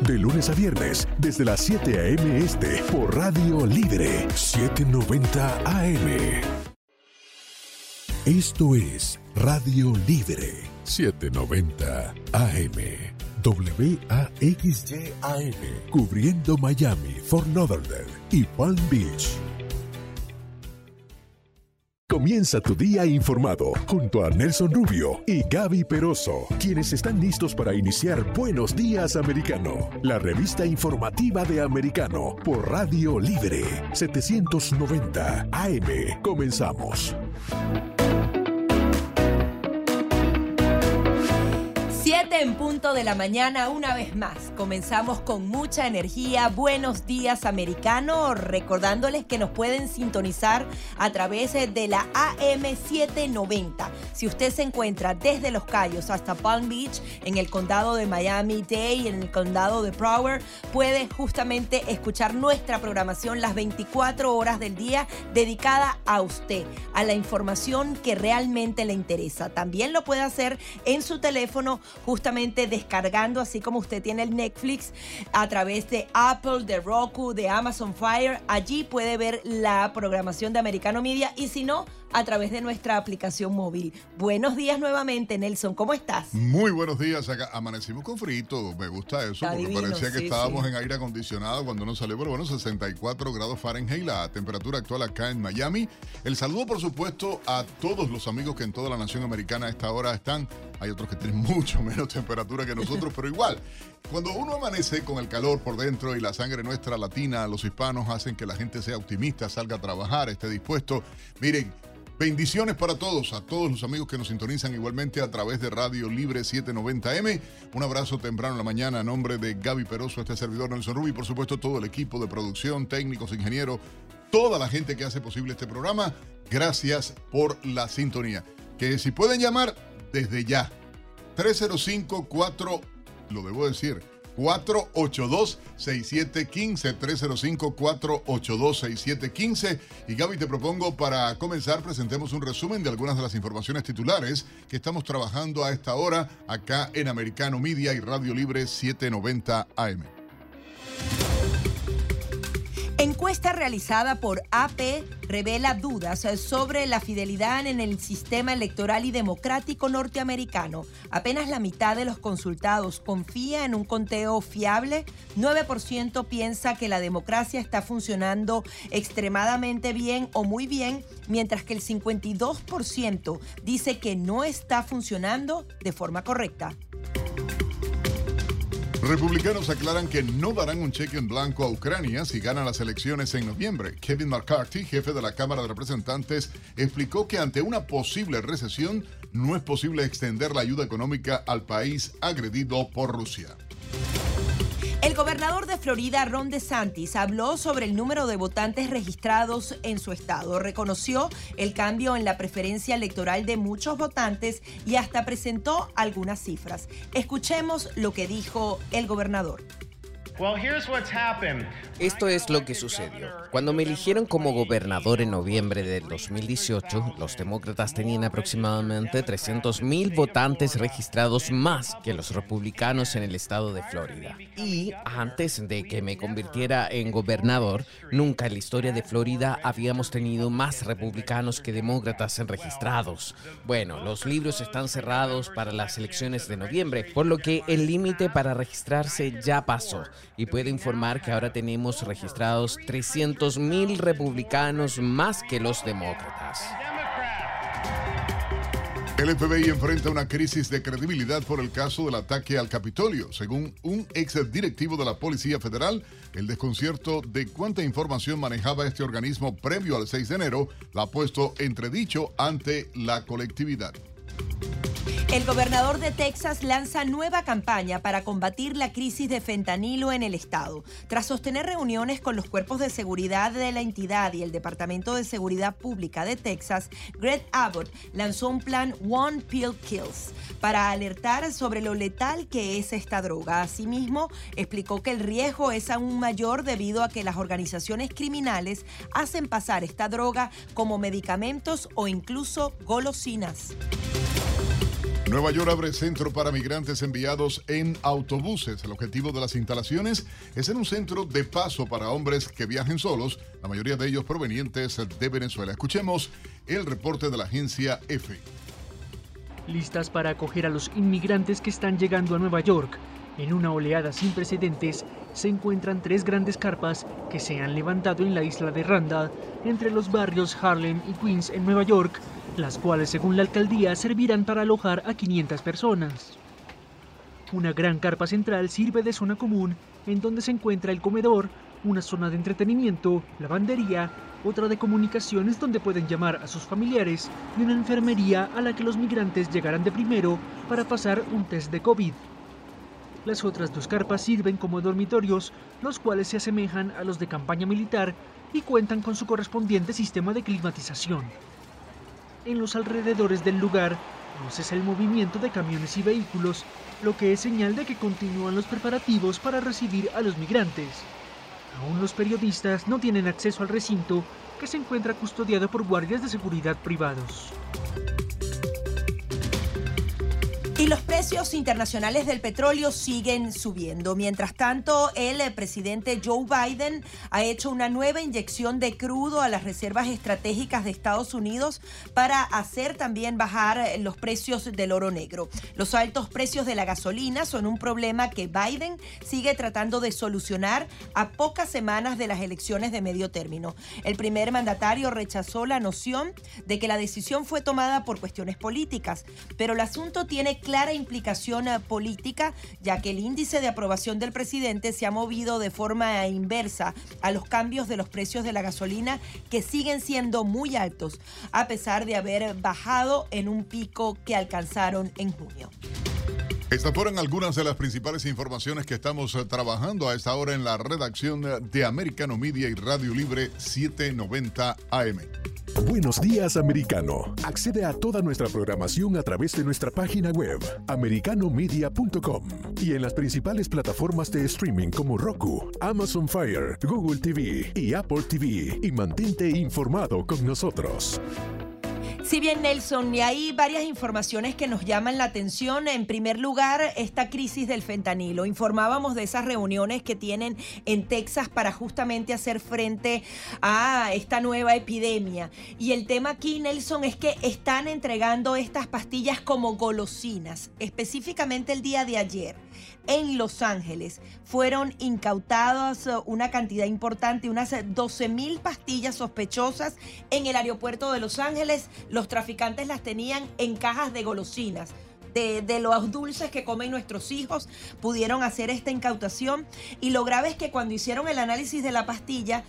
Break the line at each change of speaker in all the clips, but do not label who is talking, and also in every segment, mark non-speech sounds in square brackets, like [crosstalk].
de lunes a viernes, desde las 7 a.m. Este, por Radio Libre 790 AM. Esto es Radio Libre 790 AM. WAXYAM, cubriendo Miami, Fort Lauderdale y Palm Beach. Comienza tu día informado junto a Nelson Rubio y Gaby Peroso, quienes están listos para iniciar Buenos Días Americano, la revista informativa de Americano por Radio Libre 790 AM. Comenzamos.
7 en punto de la mañana, una vez más. Comenzamos con mucha energía. Buenos días, americano. Recordándoles que nos pueden sintonizar a través de la AM790. Si usted se encuentra desde Los Cayos hasta Palm Beach, en el condado de Miami-Dade en el condado de Broward, puede justamente escuchar nuestra programación las 24 horas del día dedicada a usted, a la información que realmente le interesa. También lo puede hacer en su teléfono justamente descargando, así como usted tiene el Netflix, a través de Apple, de Roku, de Amazon Fire. Allí puede ver la programación de Americano Media y si no, a través de nuestra aplicación móvil. Buenos días nuevamente, Nelson. ¿Cómo estás?
Muy buenos días. Acá amanecimos con frito. Me gusta eso,
Está
porque
divino,
parecía que estábamos
sí.
en aire acondicionado cuando nos salió. Pero bueno, 64 grados Fahrenheit, la temperatura actual acá en Miami. El saludo, por supuesto, a todos los amigos que en toda la nación americana a esta hora están. Hay otros que tienen [laughs] mucho menos temperatura que nosotros, pero igual. Cuando uno amanece con el calor por dentro y la sangre nuestra latina, los hispanos hacen que la gente sea optimista, salga a trabajar, esté dispuesto. Miren, Bendiciones para todos, a todos los amigos que nos sintonizan igualmente a través de Radio Libre 790M. Un abrazo temprano en la mañana a nombre de Gaby Peroso, este servidor Nelson Rubí, y por supuesto todo el equipo de producción, técnicos, ingenieros, toda la gente que hace posible este programa. Gracias por la sintonía. Que si pueden llamar desde ya, 305 4 lo debo decir, 482-6715, 305-482-6715. Y Gaby, te propongo para comenzar, presentemos un resumen de algunas de las informaciones titulares que estamos trabajando a esta hora acá en Americano Media y Radio Libre 790 AM.
Encuesta realizada por AP revela dudas sobre la fidelidad en el sistema electoral y democrático norteamericano. Apenas la mitad de los consultados confía en un conteo fiable. 9% piensa que la democracia está funcionando extremadamente bien o muy bien, mientras que el 52% dice que no está funcionando de forma correcta.
Republicanos aclaran que no darán un cheque en blanco a Ucrania si ganan las elecciones en noviembre. Kevin McCarthy, jefe de la Cámara de Representantes, explicó que ante una posible recesión no es posible extender la ayuda económica al país agredido por Rusia.
El gobernador de Florida, Ron DeSantis, habló sobre el número de votantes registrados en su estado. Reconoció el cambio en la preferencia electoral de muchos votantes y hasta presentó algunas cifras. Escuchemos lo que dijo el gobernador.
Esto es lo que sucedió. Cuando me eligieron como gobernador en noviembre del 2018, los demócratas tenían aproximadamente 300.000 votantes registrados más que los republicanos en el estado de Florida. Y antes de que me convirtiera en gobernador, nunca en la historia de Florida habíamos tenido más republicanos que demócratas registrados. Bueno, los libros están cerrados para las elecciones de noviembre, por lo que el límite para registrarse ya pasó y puedo informar que ahora tenemos registrados 300.000 republicanos más que los demócratas.
El FBI enfrenta una crisis de credibilidad por el caso del ataque al Capitolio. Según un ex directivo de la Policía Federal, el desconcierto de cuánta información manejaba este organismo previo al 6 de enero la ha puesto entredicho ante la colectividad.
El gobernador de Texas lanza nueva campaña para combatir la crisis de fentanilo en el estado. Tras sostener reuniones con los cuerpos de seguridad de la entidad y el Departamento de Seguridad Pública de Texas, Greg Abbott lanzó un plan One Pill Kills para alertar sobre lo letal que es esta droga. Asimismo, explicó que el riesgo es aún mayor debido a que las organizaciones criminales hacen pasar esta droga como medicamentos o incluso golosinas.
Nueva York abre centro para migrantes enviados en autobuses. El objetivo de las instalaciones es ser un centro de paso para hombres que viajen solos, la mayoría de ellos provenientes de Venezuela. Escuchemos el reporte de la agencia EFE.
Listas para acoger a los inmigrantes que están llegando a Nueva York. En una oleada sin precedentes, se encuentran tres grandes carpas que se han levantado en la isla de Randall, entre los barrios Harlem y Queens en Nueva York, las cuales según la alcaldía servirán para alojar a 500 personas. Una gran carpa central sirve de zona común en donde se encuentra el comedor, una zona de entretenimiento, lavandería, otra de comunicaciones donde pueden llamar a sus familiares y una enfermería a la que los migrantes llegarán de primero para pasar un test de COVID. Las otras dos carpas sirven como dormitorios, los cuales se asemejan a los de campaña militar y cuentan con su correspondiente sistema de climatización en los alrededores del lugar no cesa el movimiento de camiones y vehículos, lo que es señal de que continúan los preparativos para recibir a los migrantes. Aún los periodistas no tienen acceso al recinto, que se encuentra custodiado por guardias de seguridad privados.
Y los precios internacionales del petróleo siguen subiendo. Mientras tanto, el eh, presidente Joe Biden ha hecho una nueva inyección de crudo a las reservas estratégicas de Estados Unidos para hacer también bajar eh, los precios del oro negro. Los altos precios de la gasolina son un problema que Biden sigue tratando de solucionar a pocas semanas de las elecciones de medio término. El primer mandatario rechazó la noción de que la decisión fue tomada por cuestiones políticas, pero el asunto tiene clara implicación eh, política, ya que el índice de aprobación del presidente se ha movido de forma inversa a los cambios de los precios de la gasolina, que siguen siendo muy altos, a pesar de haber bajado en un pico que alcanzaron en junio.
Estas fueron algunas de las principales informaciones que estamos eh, trabajando a esta hora en la redacción de Americano Media y Radio Libre 790 AM.
Buenos días, americano. Accede a toda nuestra programación a través de nuestra página web, americanomedia.com, y en las principales plataformas de streaming como Roku, Amazon Fire, Google TV y Apple TV, y mantente informado con nosotros.
Si bien, Nelson, hay varias informaciones que nos llaman la atención. En primer lugar, esta crisis del fentanilo. Informábamos de esas reuniones que tienen en Texas para justamente hacer frente a esta nueva epidemia. Y el tema aquí, Nelson, es que están entregando estas pastillas como golosinas, específicamente el día de ayer en Los Ángeles. Fueron incautadas uh, una cantidad importante, unas 12 mil pastillas sospechosas en el aeropuerto de Los Ángeles. Los traficantes las tenían en cajas de golosinas. De, de, los dulces que comen nuestros hijos, pudieron hacer esta incautación. Y lo grave es que cuando hicieron el análisis de la pastilla,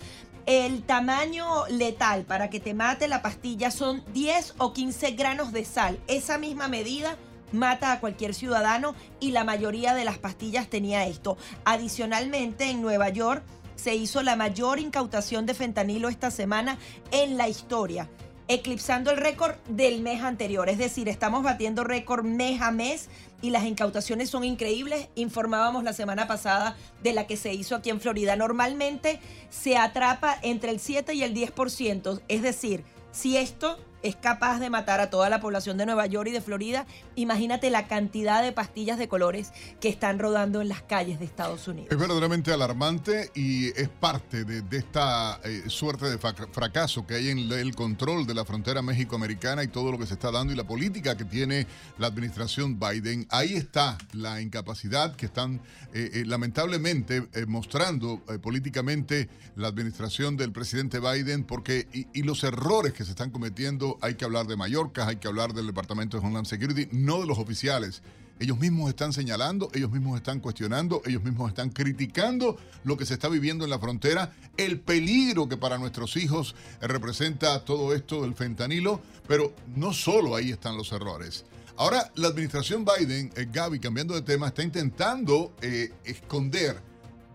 el tamaño letal para que te mate la pastilla son 10 o 15 granos de sal. Esa misma medida mata a cualquier ciudadano y la mayoría de las pastillas tenía esto. Adicionalmente, en Nueva York se hizo la mayor incautación de fentanilo esta semana en la historia eclipsando el récord del mes anterior. Es decir, estamos batiendo récord mes a mes y las incautaciones son increíbles. Informábamos la semana pasada de la que se hizo aquí en Florida. Normalmente se atrapa entre el 7 y el 10%. Es decir, si esto es capaz de matar a toda la población de Nueva York y de Florida, imagínate la cantidad de pastillas de colores que están rodando en las calles de Estados Unidos.
Es verdaderamente alarmante y es parte de, esta eh, suerte de fracaso que hay en el control de la frontera México-Americana y todo lo que se está dando y la política que tiene la administración Biden. Ahí está la incapacidad que están eh, eh, lamentablemente mostrando políticamente la administración del presidente Biden porque y los errores que se están cometiendo hay que hablar de Mallorca, hay que hablar del Departamento de Homeland Security, no de los oficiales. Ellos mismos están señalando, ellos mismos están cuestionando, ellos mismos están criticando lo que se está viviendo en la frontera, el peligro que para nuestros hijos representa todo esto del fentanilo, pero no solo ahí están los errores. Ahora, la administración Biden, eh, Gaby, cambiando de tema, está intentando eh, esconder,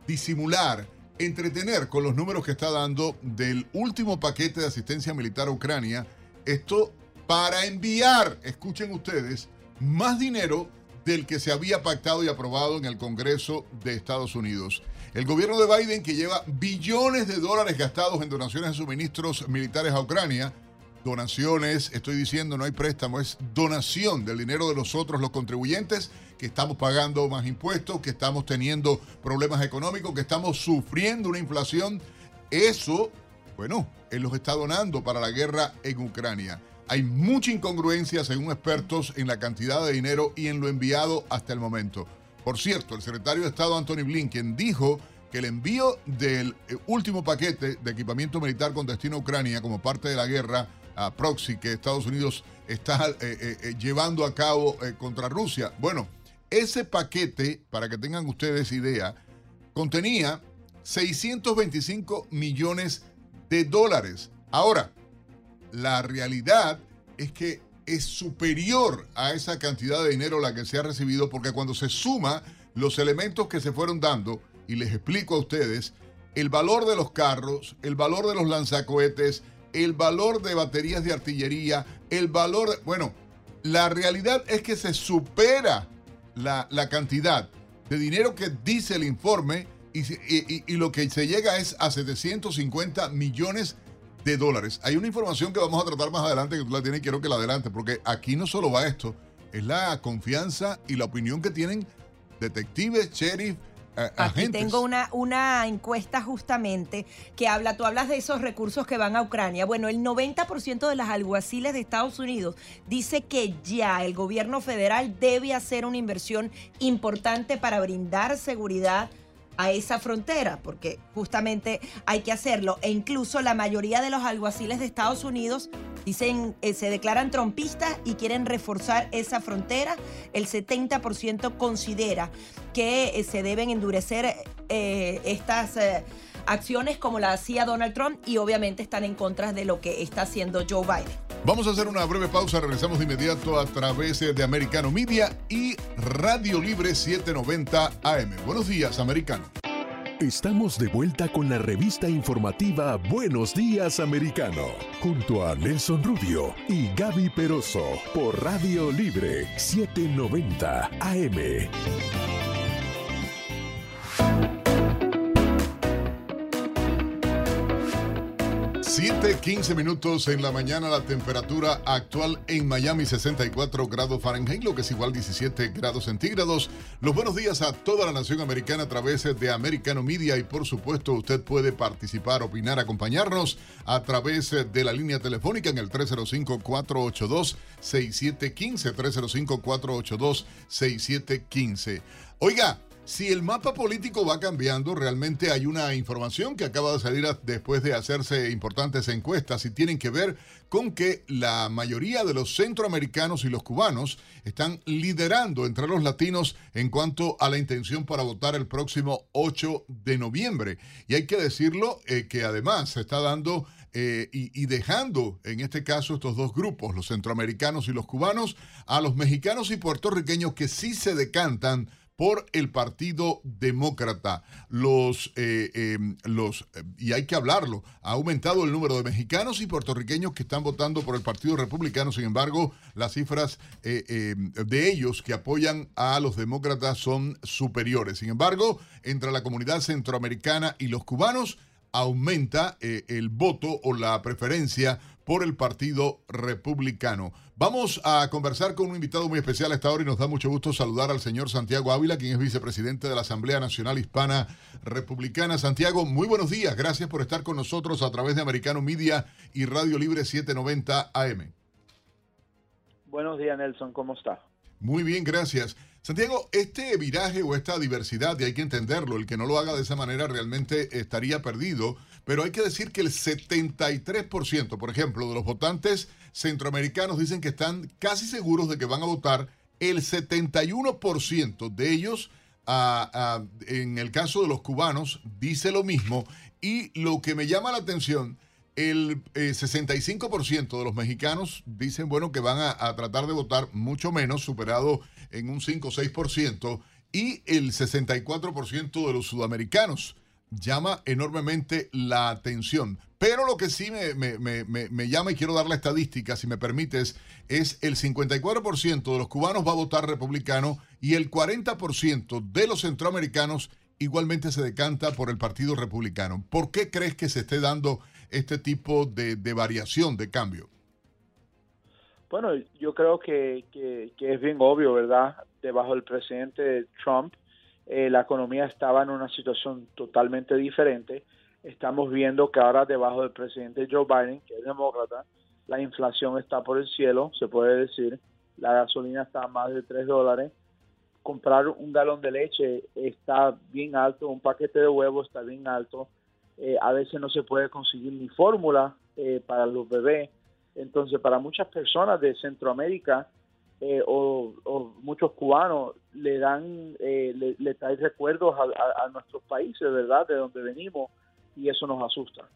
disimular, entretener con los números que está dando del último paquete de asistencia militar a Ucrania esto para enviar, escuchen ustedes, más dinero del que se había pactado y aprobado en el Congreso de Estados Unidos. El gobierno de Biden, que lleva billones de dólares gastados en donaciones de suministros militares a Ucrania, donaciones, estoy diciendo no hay préstamo, es donación del dinero de nosotros los contribuyentes que estamos pagando más impuestos, que estamos teniendo problemas económicos, que estamos sufriendo una inflación. Eso, bueno, él los está donando para la guerra en Ucrania. Hay mucha incongruencia, según expertos, en la cantidad de dinero y en lo enviado hasta el momento. Por cierto, el secretario de Estado Anthony Blinken dijo que el envío del eh, último paquete de equipamiento militar con destino a Ucrania como parte de la guerra a proxy que Estados Unidos está eh, eh, llevando a cabo contra Rusia. Bueno, ese paquete, para que tengan ustedes idea, contenía 625 millones de dólares. Ahora, la realidad es que es superior a esa cantidad de dinero la que se ha recibido porque cuando se suma los elementos que se fueron dando, y les explico a ustedes, el valor de los carros, el valor de los lanzacohetes, el valor de baterías de artillería, el valor, bueno, la realidad es que se supera la, cantidad de dinero que dice el informe y, y, lo que se llega es a 750 millones de dólares. Hay una información que vamos a tratar más adelante que tú la tienes y quiero que la adelante, porque aquí no solo va esto, es la confianza y la opinión que tienen detectives, sheriff,
Aquí tengo una, una encuesta justamente que habla, tú hablas de esos recursos que van a Ucrania. Bueno, el 90% de las alguaciles de Estados Unidos dice que ya el gobierno federal debe hacer una inversión importante para brindar seguridad a esa frontera, porque justamente hay que hacerlo. E incluso la mayoría de los alguaciles de Estados Unidos dicen, eh, se declaran trompistas y quieren reforzar esa frontera. El 70% considera que eh, se deben endurecer eh, estas acciones como la hacía Donald Trump y obviamente están en contra de lo que está haciendo Joe Biden.
Vamos a hacer una breve pausa, regresamos de inmediato a través de Americano Media y Radio Libre 790 AM. Buenos días, americano.
Estamos de vuelta con la revista informativa Buenos Días Americano, junto a Nelson Rubio y Gaby Peroso por Radio Libre 790 AM. 7, 15 minutos en la mañana, la temperatura actual en Miami 64 grados Fahrenheit, lo que es igual 17 grados centígrados. Los buenos días a toda la nación americana a través de Americano Media y por supuesto usted puede participar, opinar, acompañarnos a través de la línea telefónica en el 305-482-6715, 305-482-6715. Oiga, si el mapa político va cambiando, realmente hay una información que acaba de salir después de hacerse importantes encuestas y tienen que ver con que la mayoría de los centroamericanos y los cubanos están liderando entre los latinos en cuanto a la intención para votar el próximo 8 de noviembre. Y hay que decirlo eh, que además se está dando eh, y, dejando, en este caso, estos dos grupos, los centroamericanos y los cubanos, a los mexicanos y puertorriqueños que sí se decantan por el Partido Demócrata. Los, eh, em, los, eh, y hay que hablarlo, ha aumentado el número de mexicanos y puertorriqueños que están votando por el Partido Republicano. Sin embargo, las cifras eh, em, de ellos que apoyan a los demócratas son superiores. Sin embargo, entre la comunidad centroamericana y los cubanos, aumenta el voto o la preferencia por el Partido Republicano. Vamos a conversar con un invitado muy especial a esta hora y nos da mucho gusto saludar al señor Santiago Ávila, quien es vicepresidente de la Asamblea Nacional Hispana Republicana. Santiago, muy buenos días. Gracias por estar con nosotros a través de Americano Media y Radio Libre 790 AM.
Buenos días, Nelson. ¿Cómo está?
Muy bien, gracias. Santiago, este viraje o esta diversidad, y hay que entenderlo, el que no lo haga de esa manera realmente estaría perdido, pero hay que decir que el 73%, por ejemplo, de los votantes centroamericanos dicen que están casi seguros de que van a votar, el 71% de ellos, en el caso de los cubanos, dice lo mismo, y lo que me llama la atención el 65% eh, de los mexicanos dicen, bueno, que van a, tratar de votar mucho menos, superado en un 5 o 6%, y el 64% de los sudamericanos llama enormemente la atención. Pero lo que sí me, me, llama y quiero dar la estadística, si me permites, es el 54% de los cubanos va a votar republicano y el 40% de los centroamericanos igualmente se decanta por el Partido Republicano. ¿Por qué crees que se esté dando este tipo de, variación, de cambio?
Bueno, yo creo que, que, es bien obvio, ¿verdad? Debajo del presidente Trump, eh, la economía estaba en una situación totalmente diferente. Estamos viendo que ahora debajo del presidente Joe Biden, que es demócrata, la inflación está por el cielo, se puede decir. La gasolina está a más de 3 dólares. Comprar un galón de leche está bien alto, un paquete de huevos está bien alto. Eh, a veces no se puede conseguir ni fórmula eh, para los bebés entonces, para muchas personas de Centroamérica eh, o, muchos cubanos le dan, eh, le, le recuerdos a, nuestros países, ¿verdad? De donde venimos y eso nos asusta.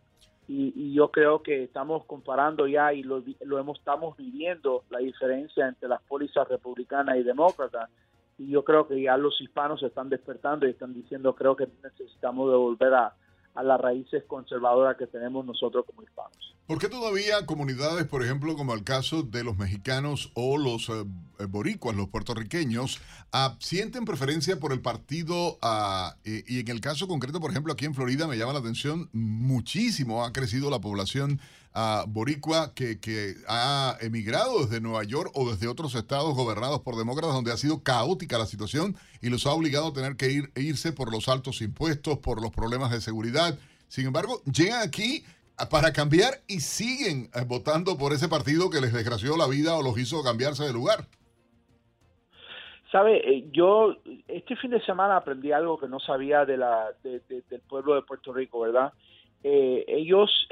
Y, yo creo que estamos comparando ya y lo, lo hemos, estamos viviendo la diferencia entre las pólizas republicanas y demócratas. Y yo creo que ya los hispanos se están despertando y están diciendo, creo que necesitamos devolver a, a las raíces conservadoras que tenemos nosotros como hispanos.
¿Por qué todavía comunidades, por ejemplo, como el caso de los mexicanos o los eh, eh, boricuas, los puertorriqueños, ah, sienten preferencia por el partido? Ah, y en el caso concreto, por ejemplo, aquí en Florida me llama la atención muchísimo, ha crecido la población uh, boricua que, que, ha emigrado desde Nueva York o desde otros estados gobernados por demócratas donde ha sido caótica la situación y los ha obligado a tener que ir, irse por los altos impuestos, por los problemas de seguridad. Sin embargo, llegan aquí para cambiar y siguen eh, votando por ese partido que les desgració la vida o los hizo cambiarse de lugar.
Sabe, eh, yo este fin de semana aprendí algo que no sabía de la, del pueblo de Puerto Rico, ¿verdad? Eh, ellos,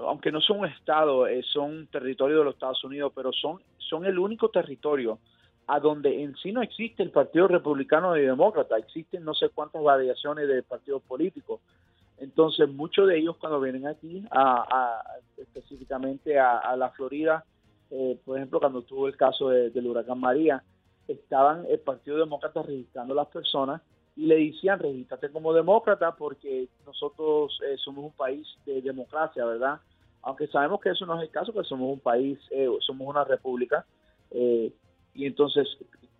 aunque no son un estado, son un territorio de los Estados Unidos, pero son, son el único territorio a donde en sí no existe el Partido Republicano y Demócrata, existen no sé cuántas variaciones de partidos políticos, entonces, muchos de ellos cuando vienen aquí, a, específicamente a, la Florida, eh, por ejemplo, cuando tuvo el caso del huracán María, estaban el Partido Demócrata registrando a las personas y le decían, regístrate como demócrata porque nosotros eh, somos un país de democracia, ¿verdad? Aunque sabemos que eso no es el caso, que somos un país, eh, somos una república, y entonces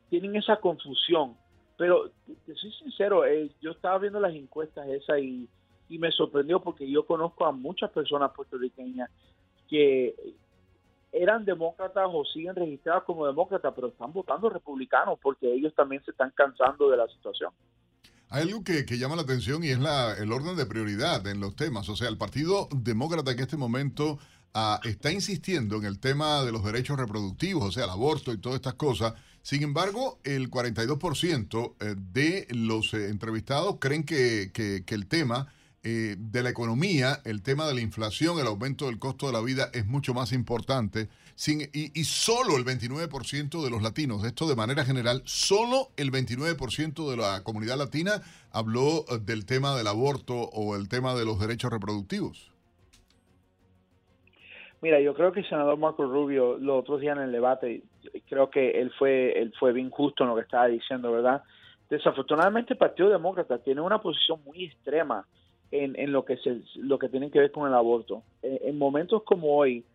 tienen esa confusión. Pero, te soy sincero, yo estaba viendo las encuestas esas y y me sorprendió porque yo conozco a muchas personas puertorriqueñas que eran demócratas o siguen registradas como demócratas, pero están votando republicanos porque ellos también se están cansando de la situación.
Hay algo que, llama la atención y es la, el orden de prioridad en los temas. O sea, el Partido Demócrata en este momento ah, está insistiendo en el tema de los derechos reproductivos, o sea, el aborto y todas estas cosas. Sin embargo, el 42% eh, de los eh, entrevistados creen que, que, que el tema eh, de la economía, el tema de la inflación, el aumento del costo de la vida es mucho más importante. Sin, y, solo el 29% de los latinos, esto de manera general, solo el 29% de la comunidad latina habló eh, del tema del aborto o el tema de los derechos reproductivos.
Mira, yo creo que el senador Marco Rubio los otros días en el debate, creo que él fue, él fue bien justo en lo que estaba diciendo, ¿verdad? Desafortunadamente el Partido Demócrata tiene una posición muy extrema en, lo que se, lo que tiene que ver con el aborto. en momentos como hoy,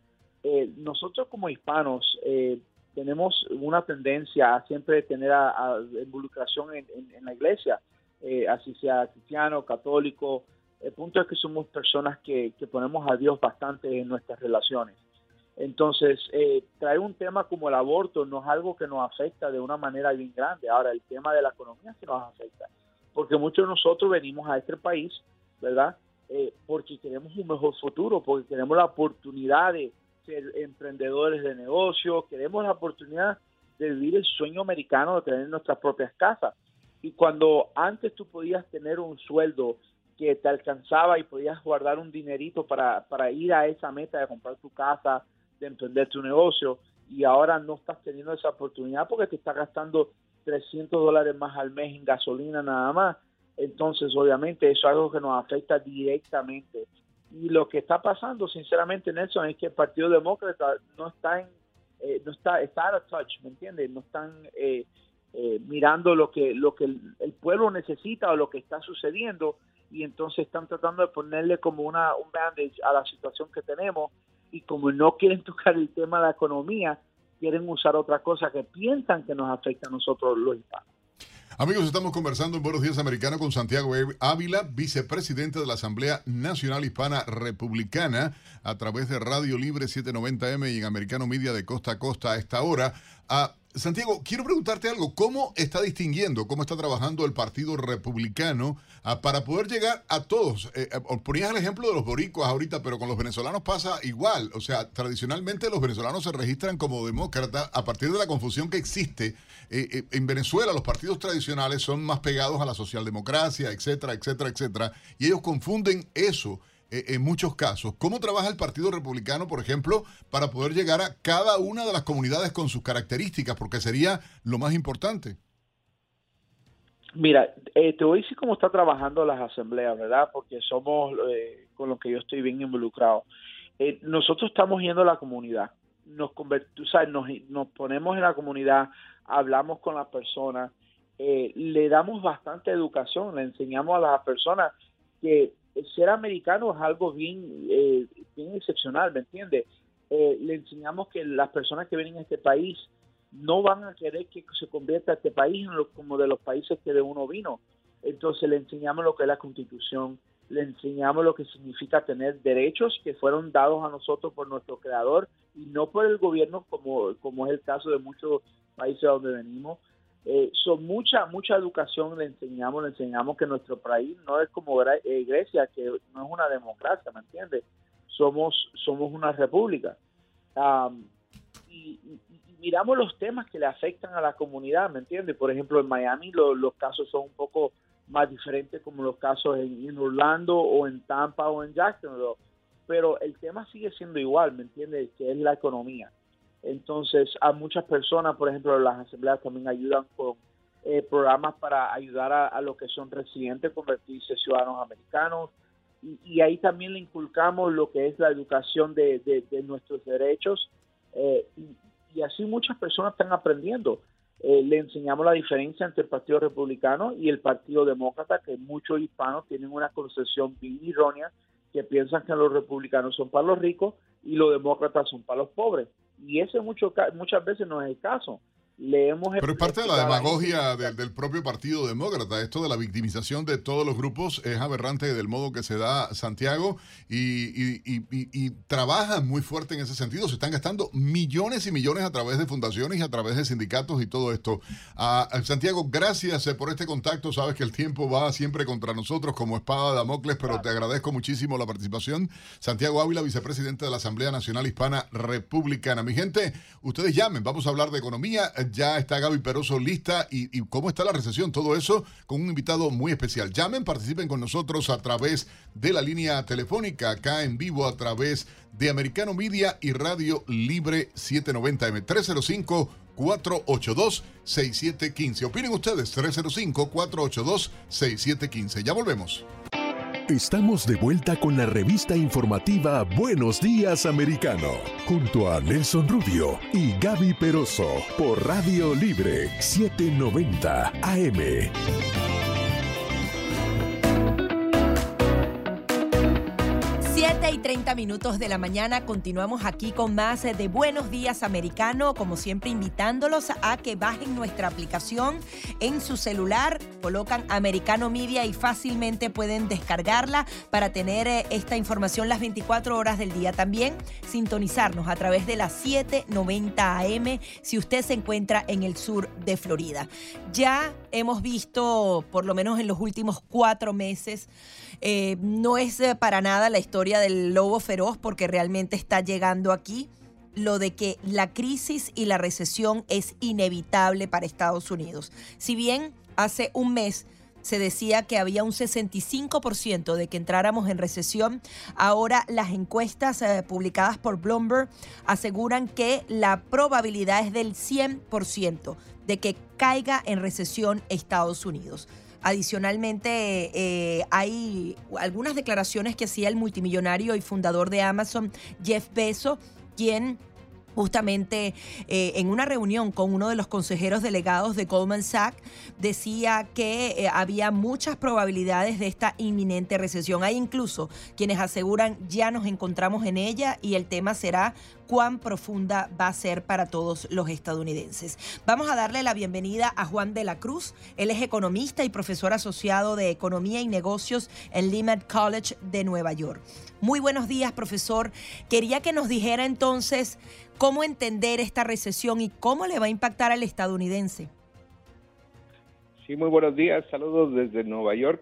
eh, nosotros como hispanos eh, tenemos una tendencia a siempre tener involucración en, la iglesia, eh, así sea cristiano, católico. El punto es que somos personas que, ponemos a Dios bastante en nuestras relaciones. Entonces, traer un tema como el aborto no es algo que nos afecta de una manera bien grande. Ahora, el tema de la economía sí nos afecta, porque muchos de nosotros venimos a este país ¿verdad? Porque queremos un mejor futuro, porque queremos la oportunidad de ser emprendedores de negocio, queremos la oportunidad de vivir el sueño americano de tener nuestras propias casas. Y cuando antes tú podías tener un sueldo que te alcanzaba y podías guardar un dinerito para, para ir a esa meta de comprar tu casa, de emprender tu negocio, y ahora no estás teniendo esa oportunidad porque te estás gastando 300 dólares más al mes en gasolina nada más, entonces, obviamente, eso es algo que nos afecta directamente. Y lo que está pasando, sinceramente, Nelson, es que el Partido Demócrata no está en, eh, no está, está out of touch, ¿me entiendes? No están eh, eh, mirando lo que, lo que el, pueblo necesita o lo que está sucediendo y entonces están tratando de ponerle como una, un bandage a la situación que tenemos y como no quieren [laughs] tocar el tema de la economía, quieren usar otra cosa que piensan que nos afecta a nosotros los hispanos.
Amigos, estamos conversando en Buenos Días Americano con Santiago Ávila, vicepresidente de la Asamblea Nacional Hispana Republicana, a través de Radio Libre 790M y en Americano Media de costa a costa a esta hora. Santiago, quiero preguntarte algo. ¿Cómo está distinguiendo, cómo está trabajando el Partido Republicano ah, para poder llegar a todos? Eh, eh, ponías el ejemplo de los boricuas ahorita, pero con los venezolanos pasa igual. O sea, tradicionalmente los venezolanos se registran como demócratas a partir de la confusión que existe. Eh, en Venezuela los partidos tradicionales son más pegados a la socialdemocracia, etcétera, etcétera, etcétera. Y ellos confunden eso eh, en muchos casos. ¿Cómo trabaja el Partido Republicano, por ejemplo, para poder llegar a cada una de las comunidades con sus características? Porque sería lo más importante.
Mira, eh, te voy a decir cómo está trabajando las asambleas, ¿verdad? Porque somos eh, con los que yo estoy bien involucrado. nosotros estamos yendo a la comunidad, nos, nos, nos ponemos en la comunidad, hablamos con las personas, le damos bastante educación, le enseñamos a las personas que ser americano es algo bien, eh, bien excepcional, ¿me entiendes? Eh, le enseñamos que las personas que vienen a este país no van a querer que se convierta este país en lo, como de los países que de uno vino. Entonces le enseñamos lo que es la constitución, le enseñamos lo que significa tener derechos que fueron dados a nosotros por nuestro creador y no por el gobierno como, como es el caso de muchos países donde venimos. Eh, son mucha mucha educación le enseñamos le enseñamos que nuestro país no es como eh, Grecia que no es una democracia me entiendes somos somos una república. Y, miramos los temas que le afectan a la comunidad me entiendes por ejemplo en Miami los casos son un poco más diferentes como los casos en, en, Orlando o en Tampa o en Jacksonville pero el tema sigue siendo igual me entiendes que es la economía entonces, a muchas personas, por ejemplo, las asambleas también ayudan con eh, programas para ayudar a, los que son residentes convertirse ciudadanos americanos. Y, ahí también le inculcamos lo que es la educación de, nuestros derechos. Eh, y, así muchas personas están aprendiendo. Eh, le enseñamos la diferencia entre el Partido Republicano y el Partido Demócrata, que muchos hispanos tienen una concepción bien errónea, que piensan que los republicanos son para los ricos y los demócratas son para los pobres y ese mucho, muchas veces no es el caso.
Pero es parte de la demagogia del, propio Partido Demócrata. Esto de la victimización de todos los grupos es aberrante del modo que se da Santiago y, y, trabajan muy fuerte en ese sentido. Se están gastando millones y millones a través de fundaciones y a través de sindicatos y todo esto. Santiago, gracias eh, por este contacto. Sabes que el tiempo va siempre contra nosotros como espada de Damocles, pero te agradezco muchísimo la participación. Santiago Ávila, vicepresidente de la Asamblea Nacional Hispana Republicana. Mi gente, ustedes llamen. Vamos a hablar de economía ya está Gaby Peroso lista y, cómo está la recesión, todo eso con un invitado muy especial. Llamen, participen con nosotros a través de la línea telefónica, acá en vivo a través de Americano Media y Radio Libre 790M 305 482-6715. Opinen ustedes, 305-482-6715. Ya volvemos.
Estamos de vuelta con la revista informativa Buenos Días Americano, junto a Nelson Rubio y Gaby Peroso por Radio Libre 790 AM.
30 minutos de la mañana continuamos aquí con más de Buenos Días Americano, como siempre invitándolos a que bajen nuestra aplicación en su celular, colocan Americano Media y fácilmente pueden descargarla para tener eh, esta información las 24 horas del día. También sintonizarnos a través de las 790 AM si usted se encuentra en el sur de Florida. Ya hemos visto, por lo menos en los últimos cuatro meses, eh, no es eh, para nada la historia del lobo feroz porque realmente está llegando aquí lo de que la crisis y la recesión es inevitable para Estados Unidos. Si bien hace un mes se decía que había un 65% de que entráramos en recesión. Ahora las encuestas eh, publicadas por Bloomberg aseguran que la probabilidad es del 100% de que caiga en recesión Estados Unidos. Adicionalmente, eh, hay algunas declaraciones que hacía el multimillonario y fundador de Amazon, Jeff Bezos, quien justamente eh, en una reunión con uno de los consejeros delegados de Goldman Sachs, decía que eh, había muchas probabilidades de esta inminente recesión. Hay incluso quienes aseguran ya nos encontramos en ella y el tema será cuán profunda va a ser para todos los estadounidenses. Vamos a darle la bienvenida a Juan de la Cruz. Él es economista y profesor asociado de Economía y Negocios en Lehman College de Nueva York. Muy buenos días, profesor. Quería que nos dijera entonces cómo entender esta recesión y cómo le va a impactar al estadounidense.
Sí, muy buenos días. Saludos desde Nueva York.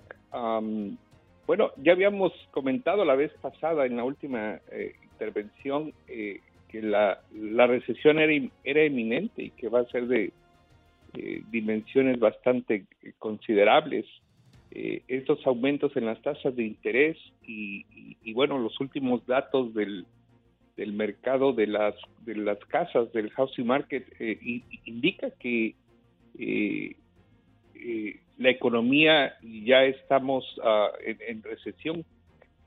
bueno, ya habíamos comentado la vez pasada en la última eh, intervención eh, que la, recesión era, era inminente y que va a ser de dimensiones bastante considerables. Eh, estos aumentos en las tasas de interés y, bueno, los últimos datos del, del, mercado de las, de las casas, del housing market, eh, indica que eh, la economía ya estamos ah, en, recesión.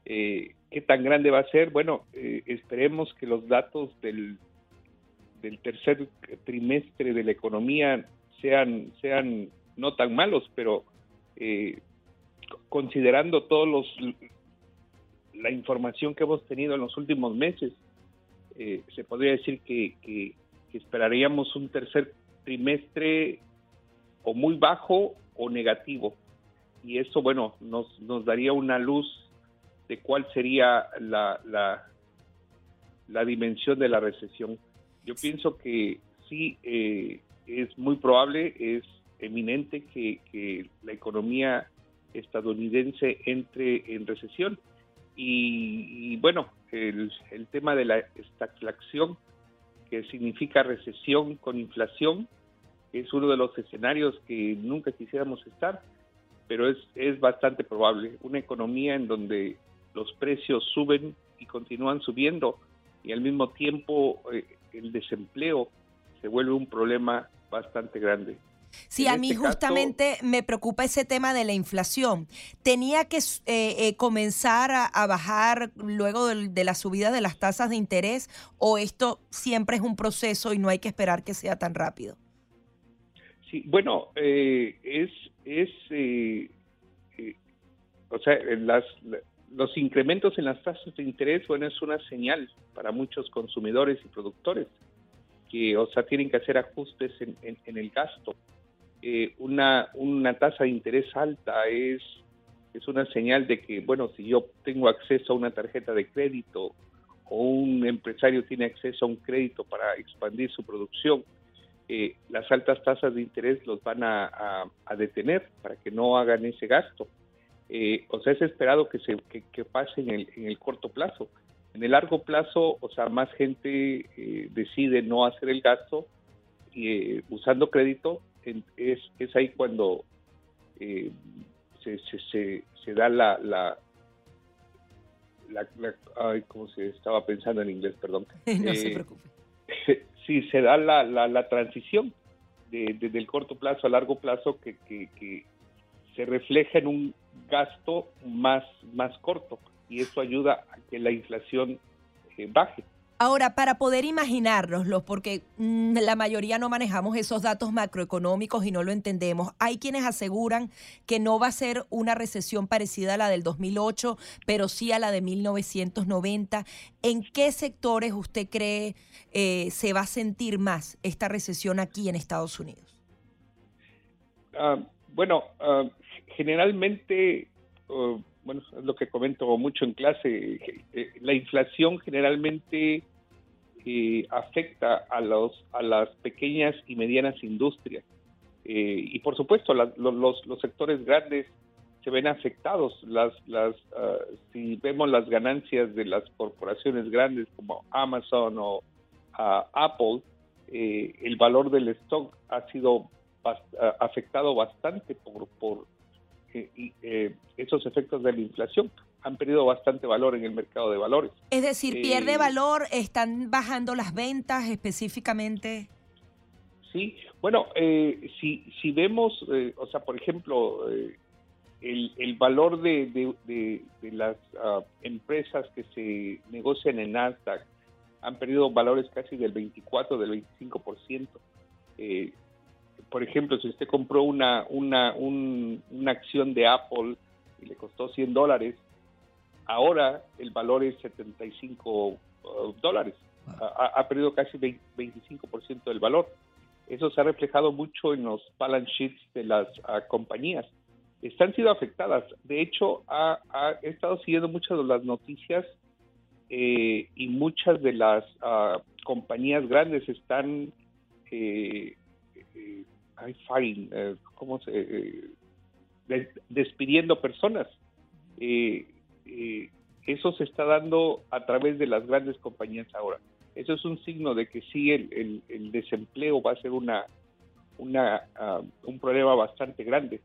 ¿Qué tan grande va a ser? Bueno, esperemos que los datos del, tercer trimestre de la economía sean, no tan malos, pero eh, considerando todos los la información que hemos tenido en los últimos meses, eh, se podría decir que, esperaríamos un tercer trimestre o muy bajo o negativo. Y eso, bueno, nos daría una luz de cuál sería la, la, la dimensión de la recesión. Yo pienso que sí, eh, es muy probable, es eminente que, que la economía estadounidense entre en recesión. Y, bueno, el, tema de la estagflación, que significa recesión con inflación, es uno de los escenarios que nunca quisiéramos estar, pero es, es bastante probable. Una economía en donde los precios suben y continúan subiendo y al mismo tiempo eh, el desempleo se vuelve un problema bastante grande.
Sí, a mí este justamente me preocupa ese tema de la inflación. ¿Tenía que eh, eh, comenzar a, bajar luego de, la subida de las tasas de interés o esto siempre es un proceso y no hay que esperar que sea tan rápido?
Sí, bueno, eh, es, es o sea, las, los incrementos en las tasas de interés, bueno, es una señal para muchos consumidores y productores que, o sea, tienen que hacer ajustes en, el gasto. Eh, una, una tasa de interés alta es, es una señal de que, bueno, si yo tengo acceso a una tarjeta de crédito o un empresario tiene acceso a un crédito para expandir su producción, eh, las altas tasas de interés los van a, detener para que no hagan ese gasto. Eh, o sea, es esperado que se que, pase en el, en el corto plazo. En el largo plazo, o sea, más gente decide no hacer el gasto usando crédito es, es ahí cuando eh, se, se, se, da la, la, ay, ¿cómo se estaba pensando en inglés? Perdón. [laughs]
no se eh, preocupe. [laughs]
sí, se da la, la, la transición de, desde el corto plazo a largo plazo que, que, se refleja en un gasto más, más corto y eso ayuda a que la inflación eh, baje.
Ahora, para poder imaginárnoslo, porque mm, la mayoría no manejamos esos datos macroeconómicos y no lo entendemos, hay quienes aseguran que no va a ser una recesión parecida a la del 2008, pero sí a la de 1990. ¿En qué sectores usted cree eh, se va a sentir más esta recesión aquí en Estados Unidos?
Ah, bueno, ah, generalmente... Uh, bueno, es lo que comento mucho en clase, eh, la inflación generalmente eh, afecta a, los, a las pequeñas y medianas industrias. Eh, y por supuesto, los, los, sectores grandes se ven afectados. Las, las, ah, si vemos las ganancias de las corporaciones grandes como Amazon o ah, Apple, el valor del stock ha sido ah, afectado bastante por, por y, eh, esos efectos de la inflación han perdido bastante valor en el mercado de valores.
Es decir, pierde eh, valor, están bajando las ventas específicamente.
Sí, bueno, eh, si, si vemos, o sea, por ejemplo, el, el, valor de, de, las ah, empresas que se negocian en Nasdaq han perdido valores casi del 24, del 25%. Eh, por ejemplo, si usted compró una, una, una acción de Apple y le costó 100 dólares, ahora el valor es 75 uh, dólares. ha, perdido casi 25% del valor. Eso se ha reflejado mucho en los balance sheets de las ah, compañías. Están siendo afectadas. De hecho, ha, he estado siguiendo muchas de las noticias eh, y muchas de las ah, compañías grandes están eh, eh, eh ¿cómo se, despidiendo personas. eso se está dando a través de las grandes compañías ahora. Eso es un signo de que sí el, desempleo va a ser una, una ah, un problema bastante grande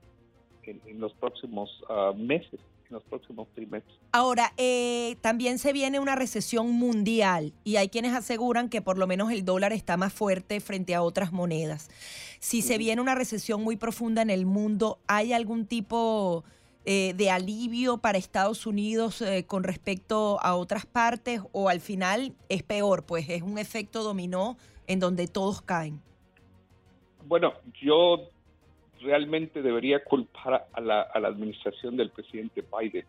en, los próximos ah, meses en los próximos trimestres.
Ahora, eh, también se viene una recesión mundial y hay quienes aseguran que por lo menos el dólar está más fuerte frente a otras monedas. Si se viene una recesión muy profunda en el mundo, ¿hay algún tipo eh, de alivio para Estados Unidos eh, con respecto a otras partes o al final es peor, pues es un efecto dominó en donde todos caen?
Bueno, yo realmente debería culpar a la, administración del presidente Biden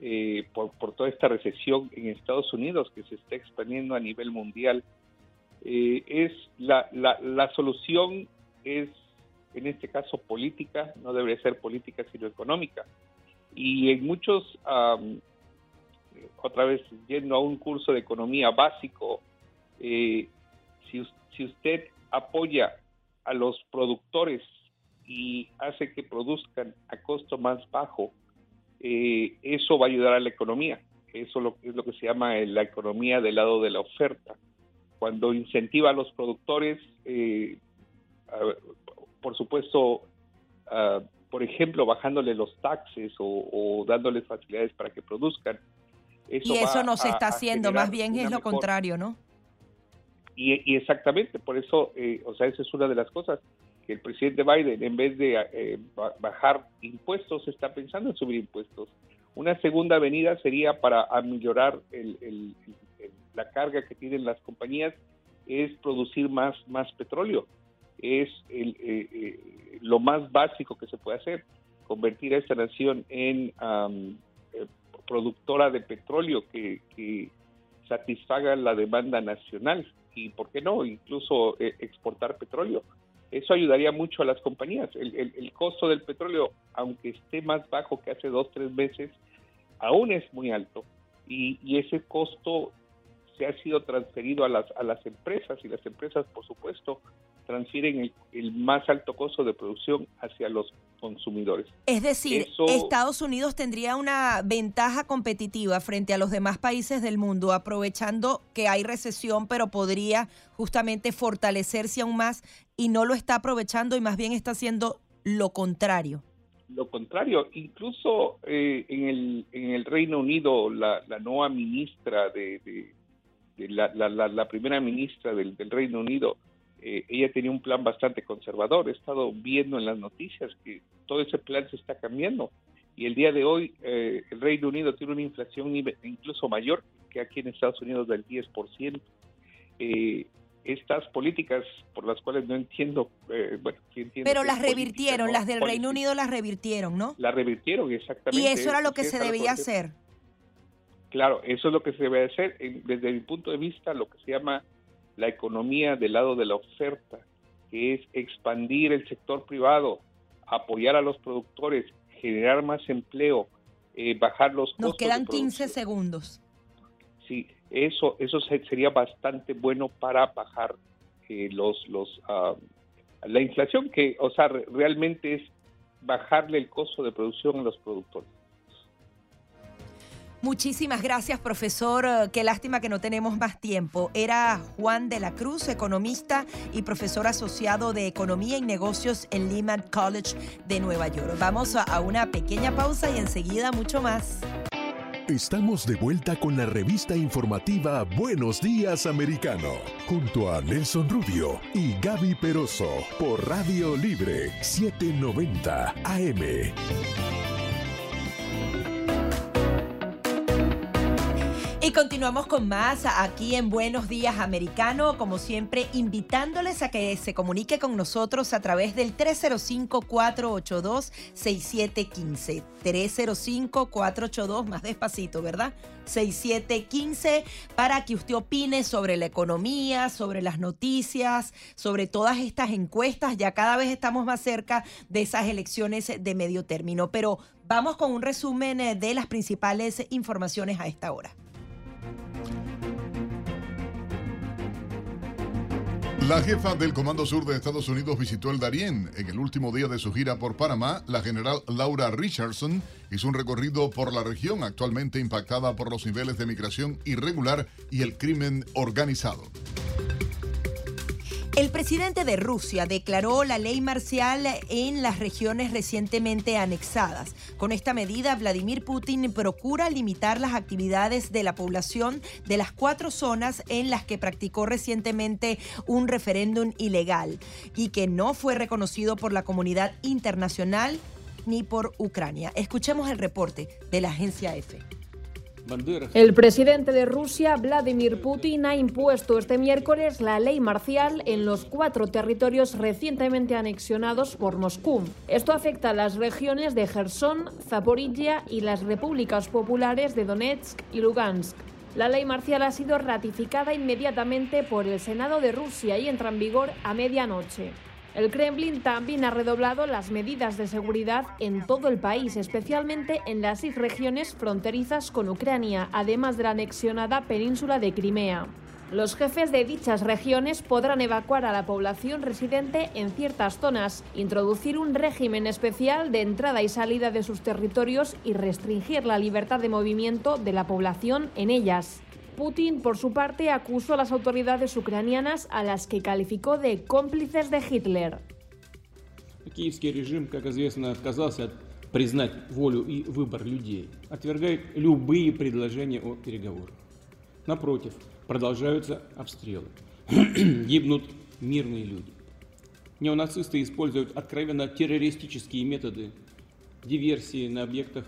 eh, por, toda esta recesión en Estados Unidos que se está expandiendo a nivel mundial. es la, la, solución es en este caso política, no debería ser política sino económica. Y en muchos, otra vez yendo a un curso de economía básico, eh, si, si usted apoya a los productores y hace que produzcan a costo más bajo, eh, eso va a ayudar a la economía. Eso lo, es lo que se llama la economía del lado de la oferta. Cuando incentiva a los productores, eh, por supuesto, por ejemplo, bajándole los taxes o, dándoles facilidades para que produzcan.
y eso no se está haciendo, más bien es lo contrario, ¿no?
Y, exactamente, por eso, eh, o sea, esa es una de las cosas que el presidente Biden, en vez de eh, bajar impuestos, está pensando en subir impuestos. Una segunda venida sería para ameliorar la carga que tienen las compañías, es producir más, más petróleo es el, eh, eh, lo más básico que se puede hacer, convertir a esta nación en productora de petróleo que, satisfaga la demanda nacional y, ¿por qué no?, incluso exportar petróleo. Eso ayudaría mucho a las compañías. El, costo del petróleo, aunque esté más bajo que hace dos, tres meses, aún es muy alto. Y, y ese costo se ha sido transferido a las, a las empresas y las empresas, por supuesto, transfieren el, más alto costo de producción hacia los consumidores.
Es decir, Estados Unidos tendría una ventaja competitiva frente a los demás países del mundo, aprovechando que hay recesión, pero podría justamente fortalecerse aún más y no lo está aprovechando y más bien está haciendo lo contrario.
Lo contrario, incluso eh, en, el, en el Reino Unido, la, nueva ministra de, la, la, primera ministra del, del Reino Unido, eh, ella tenía un plan bastante conservador. He estado viendo en las noticias que todo ese plan se está cambiando. Y el día de hoy eh, el Reino Unido tiene una inflación incluso mayor que aquí en Estados Unidos del 10%. Eh, estas políticas por las cuales no entiendo, bueno,
Pero las revirtieron, las del Reino Unido las revirtieron, ¿no?
Las revirtieron, exactamente.
Y eso era lo que se debía hacer.
Claro, eso es lo que se debe hacer. Desde mi punto de vista, lo que se llama la economía del lado de la oferta, que es expandir el sector privado, apoyar a los productores, generar más empleo, eh, bajar los
costos. Nos quedan 15 segundos.
Sí, eso, eso sería bastante bueno para bajar eh, los, los, ah, la inflación, que, o sea, realmente es bajarle el costo de producción a los productores.
Muchísimas gracias, profesor. Qué lástima que no tenemos más tiempo. Era Juan de la Cruz, economista y profesor asociado de Economía y Negocios en Lehman College de Nueva York. Vamos a una pequeña pausa y enseguida mucho más.
Estamos de vuelta con la revista informativa Buenos Días Americano, junto a Nelson Rubio y Gaby Peroso por Radio Libre 790 AM.
Y continuamos con más aquí en Buenos Días Americano, como siempre, invitándoles a que se comunique con nosotros a través del 305-482-6715. 305-482, más despacito, ¿verdad? 6715, para que usted opine sobre la economía, sobre las noticias, sobre todas estas encuestas. Ya cada vez estamos más cerca de esas elecciones de medio término. Pero vamos con un resumen eh, de las principales informaciones a esta hora.
La jefa del Comando Sur de Estados Unidos visitó el Darién. En el último día de su gira por Panamá, la general Laura Richardson hizo un recorrido por la región actualmente impactada por los niveles de migración irregular y el crimen organizado.
El presidente de Rusia declaró la ley marcial en las regiones recientemente anexadas. Con esta medida, Vladimir Putin procura limitar las actividades de la población de las cuatro zonas en las que practicó recientemente un referéndum ilegal y que no fue reconocido por la comunidad internacional ni por Ucrania. Escuchemos el reporte de la agencia EFE.
El presidente de Rusia, Vladimir Putin, ha impuesto este miércoles la ley marcial en los cuatro territorios recientemente anexionados por Moscú. Esto afecta a las regiones de Gerson, Zaporizhia y las repúblicas populares de Donetsk y Lugansk. La ley marcial ha sido ratificada inmediatamente por el Senado de Rusia y entra en vigor a medianoche. El Kremlin también ha redoblado las medidas de seguridad en todo el país, especialmente en las seis regiones fronterizas con Ucrania, además de la anexionada península de Crimea. Los jefes de dichas regiones podrán evacuar a la población residente en ciertas zonas, introducir un régimen especial de entrada y salida de sus territorios y restringir la libertad de movimiento de la población en ellas. Putin, por su parte, acusó a las autoridades ucranianas a las que calificó de cómplices de Hitler.
Киевский режим, как известно, отказался от признать волю и выбор людей, отвергает любые предложения о переговорах. Напротив, продолжаются обстрелы. [clears throat] Гибнут мирные люди. Неонацисты используют откровенно террористические методы диверсии на объектах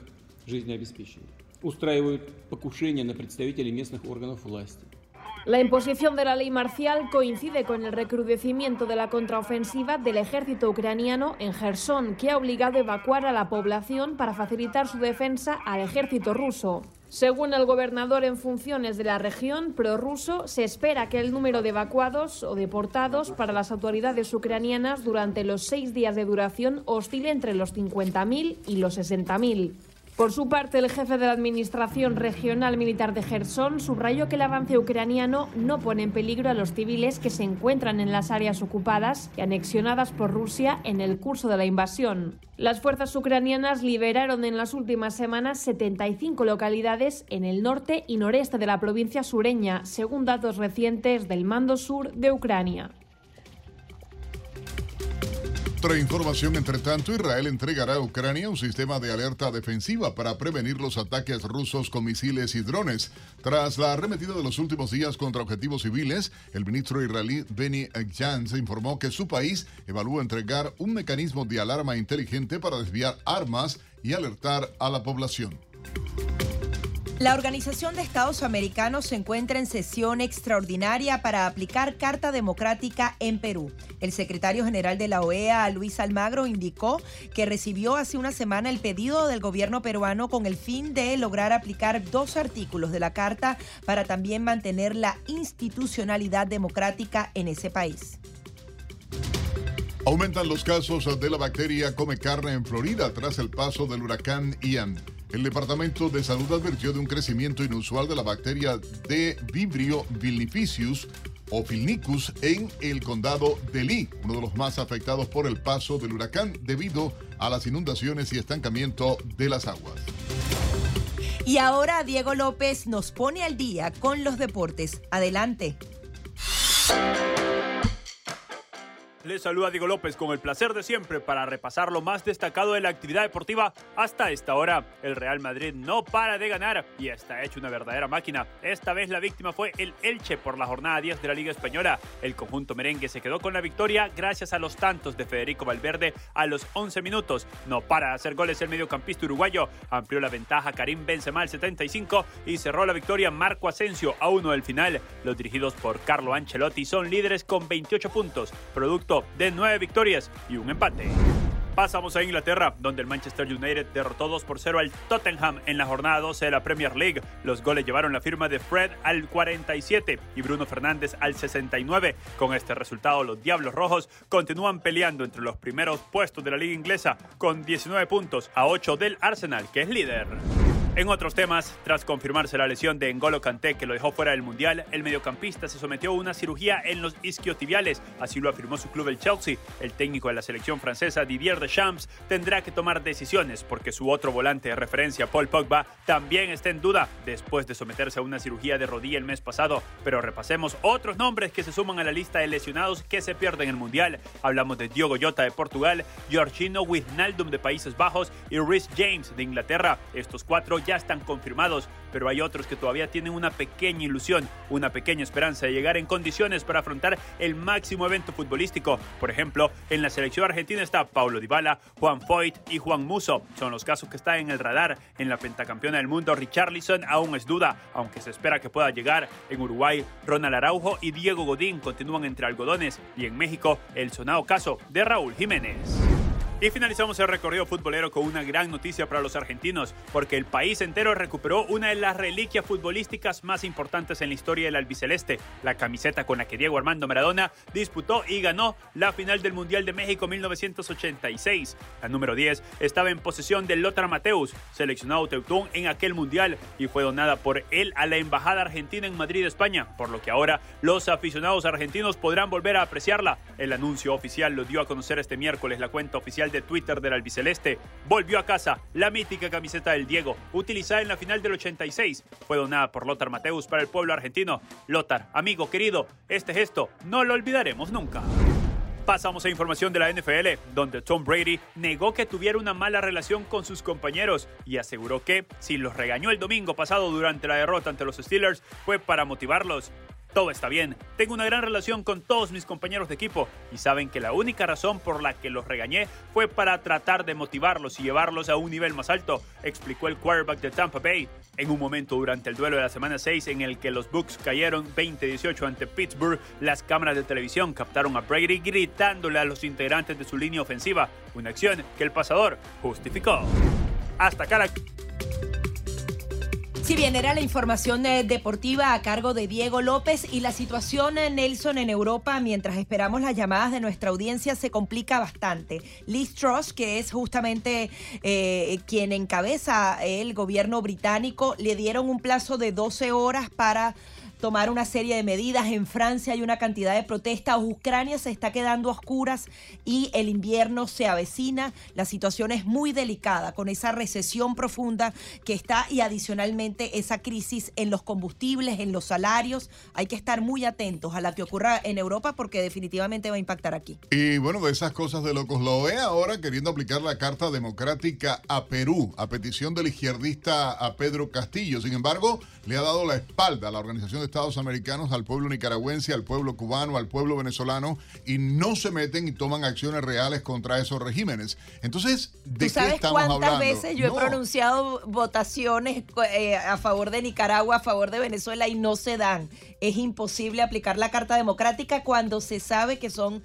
жизнеобеспечения устраивают покушения на представителей местных органов власти.
La imposición de la ley marcial coincide con el recrudecimiento de la contraofensiva del ejército ucraniano en Gerson, que ha obligado a evacuar a la población para facilitar su defensa al ejército ruso. Según el gobernador en funciones de la región prorruso, se espera que el número de evacuados o deportados para las autoridades ucranianas durante los seis días de duración oscile entre los 50.000 y los 60.000. Por su parte, el jefe de la Administración Regional Militar de Gerson subrayó que el avance ucraniano no pone en peligro a los civiles que se encuentran en las áreas ocupadas y anexionadas por Rusia en el curso de la invasión. Las fuerzas ucranianas liberaron en las últimas semanas 75 localidades en el norte y noreste de la provincia sureña, según datos recientes del Mando Sur de Ucrania.
Otra información, entre tanto, Israel entregará a Ucrania un sistema de alerta defensiva para prevenir los ataques rusos con misiles y drones. Tras la arremetida de los últimos días contra objetivos civiles, el ministro israelí Benny Gantz informó que su país evalúa entregar un mecanismo de alarma inteligente para desviar armas y alertar a la población.
La Organización de Estados Americanos se encuentra en sesión extraordinaria para aplicar Carta Democrática en Perú. El secretario general de la OEA, Luis Almagro, indicó que recibió hace una semana el pedido del gobierno peruano con el fin de lograr aplicar dos artículos de la Carta para también mantener la institucionalidad democrática en ese país.
Aumentan los casos de la bacteria come carne en Florida tras el paso del huracán Ian. El Departamento de Salud advirtió de un crecimiento inusual de la bacteria de Vibrio vilnificius o Filnicus en el condado de Lee, uno de los más afectados por el paso del huracán debido a las inundaciones y estancamiento de las aguas.
Y ahora Diego López nos pone al día con los deportes. Adelante.
Les saluda Diego López con el placer de siempre para repasar lo más destacado de la actividad deportiva hasta esta hora. El Real Madrid no para de ganar y está hecho una verdadera máquina. Esta vez la víctima fue el Elche por la jornada 10 de la Liga Española. El conjunto merengue se quedó con la victoria gracias a los tantos de Federico Valverde a los 11 minutos. No para de hacer goles el mediocampista uruguayo. Amplió la ventaja Karim Benzema al 75 y cerró la victoria Marco Asensio a uno del final. Los dirigidos por Carlo Ancelotti son líderes con 28 puntos, producto de nueve victorias y un empate. Pasamos a Inglaterra, donde el Manchester United derrotó 2 por 0 al Tottenham en la jornada 12 de la Premier League. Los goles llevaron la firma de Fred al 47 y Bruno Fernández al 69. Con este resultado, los Diablos Rojos continúan peleando entre los primeros puestos de la liga inglesa con 19 puntos a 8 del Arsenal, que es líder. En otros temas, tras confirmarse la lesión de N'Golo Kanté que lo dejó fuera del Mundial, el mediocampista se sometió a una cirugía en los isquiotibiales, así lo afirmó su club el Chelsea. El técnico de la selección francesa Didier Deschamps tendrá que tomar decisiones porque su otro volante de referencia, Paul Pogba, también está en duda después de someterse a una cirugía de rodilla el mes pasado. Pero repasemos otros nombres que se suman a la lista de lesionados que se pierden el Mundial. Hablamos de Diogo Jota de Portugal, Georgino Wijnaldum de Países Bajos y Rhys James de Inglaterra. Estos cuatro ya están confirmados, pero hay otros que todavía tienen una pequeña ilusión, una pequeña esperanza de llegar en condiciones para afrontar el máximo evento futbolístico. Por ejemplo, en la selección argentina está Paulo Dybala, Juan Foyt y Juan Muso. Son los casos que están en el radar. En la pentacampeona del mundo, Richarlison aún es duda, aunque se espera que pueda llegar. En Uruguay, Ronald Araujo y Diego Godín continúan entre algodones. Y en México, el sonado caso de Raúl Jiménez. Y finalizamos el recorrido futbolero con una gran noticia para los argentinos, porque el país entero recuperó una de las reliquias futbolísticas más importantes en la historia del albiceleste, la camiseta con la que Diego Armando Maradona disputó y ganó la final del Mundial de México 1986. La número 10 estaba en posesión de Lothar Mateus, seleccionado Teutón en aquel Mundial, y fue donada por él a la Embajada Argentina en Madrid, España, por lo que ahora los aficionados argentinos podrán volver a apreciarla. El anuncio oficial lo dio a conocer este miércoles la cuenta oficial de Twitter del albiceleste. Volvió a casa la mítica camiseta del Diego, utilizada en la final del 86. Fue donada por Lothar Mateus para el pueblo argentino. Lothar, amigo querido, este gesto no lo olvidaremos nunca. Pasamos a información de la NFL, donde Tom Brady negó que tuviera una mala relación con sus compañeros y aseguró que, si los regañó el domingo pasado durante la derrota ante los Steelers, fue para motivarlos. Todo está bien, tengo una gran relación con todos mis compañeros de equipo y saben que la única razón por la que los regañé fue para tratar de motivarlos y llevarlos a un nivel más alto, explicó el quarterback de Tampa Bay. En un momento durante el duelo de la semana 6 en el que los Bucks cayeron 20-18 ante Pittsburgh, las cámaras de televisión captaron a Brady gritándole a los integrantes de su línea ofensiva, una acción que el pasador justificó. Hasta la...
Si bien era la información eh, deportiva a cargo de Diego López y la situación en Nelson en Europa mientras esperamos las llamadas de nuestra audiencia se complica bastante. Liz Truss, que es justamente eh, quien encabeza el gobierno británico, le dieron un plazo de 12 horas para tomar una serie de medidas. En Francia hay una cantidad de protestas. Ucrania se está quedando a oscuras y el invierno se avecina. La situación es muy delicada con esa recesión profunda que está y adicionalmente esa crisis en los combustibles, en los salarios. Hay que estar muy atentos a la que ocurra en Europa porque definitivamente va a impactar aquí.
Y bueno, de esas cosas de locos, lo ve ahora queriendo aplicar la Carta Democrática a Perú, a petición del izquierdista a Pedro Castillo. Sin embargo, le ha dado la espalda a la Organización de Estados Americanos, al pueblo nicaragüense, al pueblo cubano, al pueblo venezolano, y no se meten y toman acciones reales contra esos regímenes. Entonces, ¿de
¿Tú sabes
qué estamos
cuántas
hablando?
veces yo
No.
he pronunciado votaciones eh, a favor de Nicaragua, a favor de Venezuela y no se dan? Es imposible aplicar la Carta Democrática cuando se sabe que son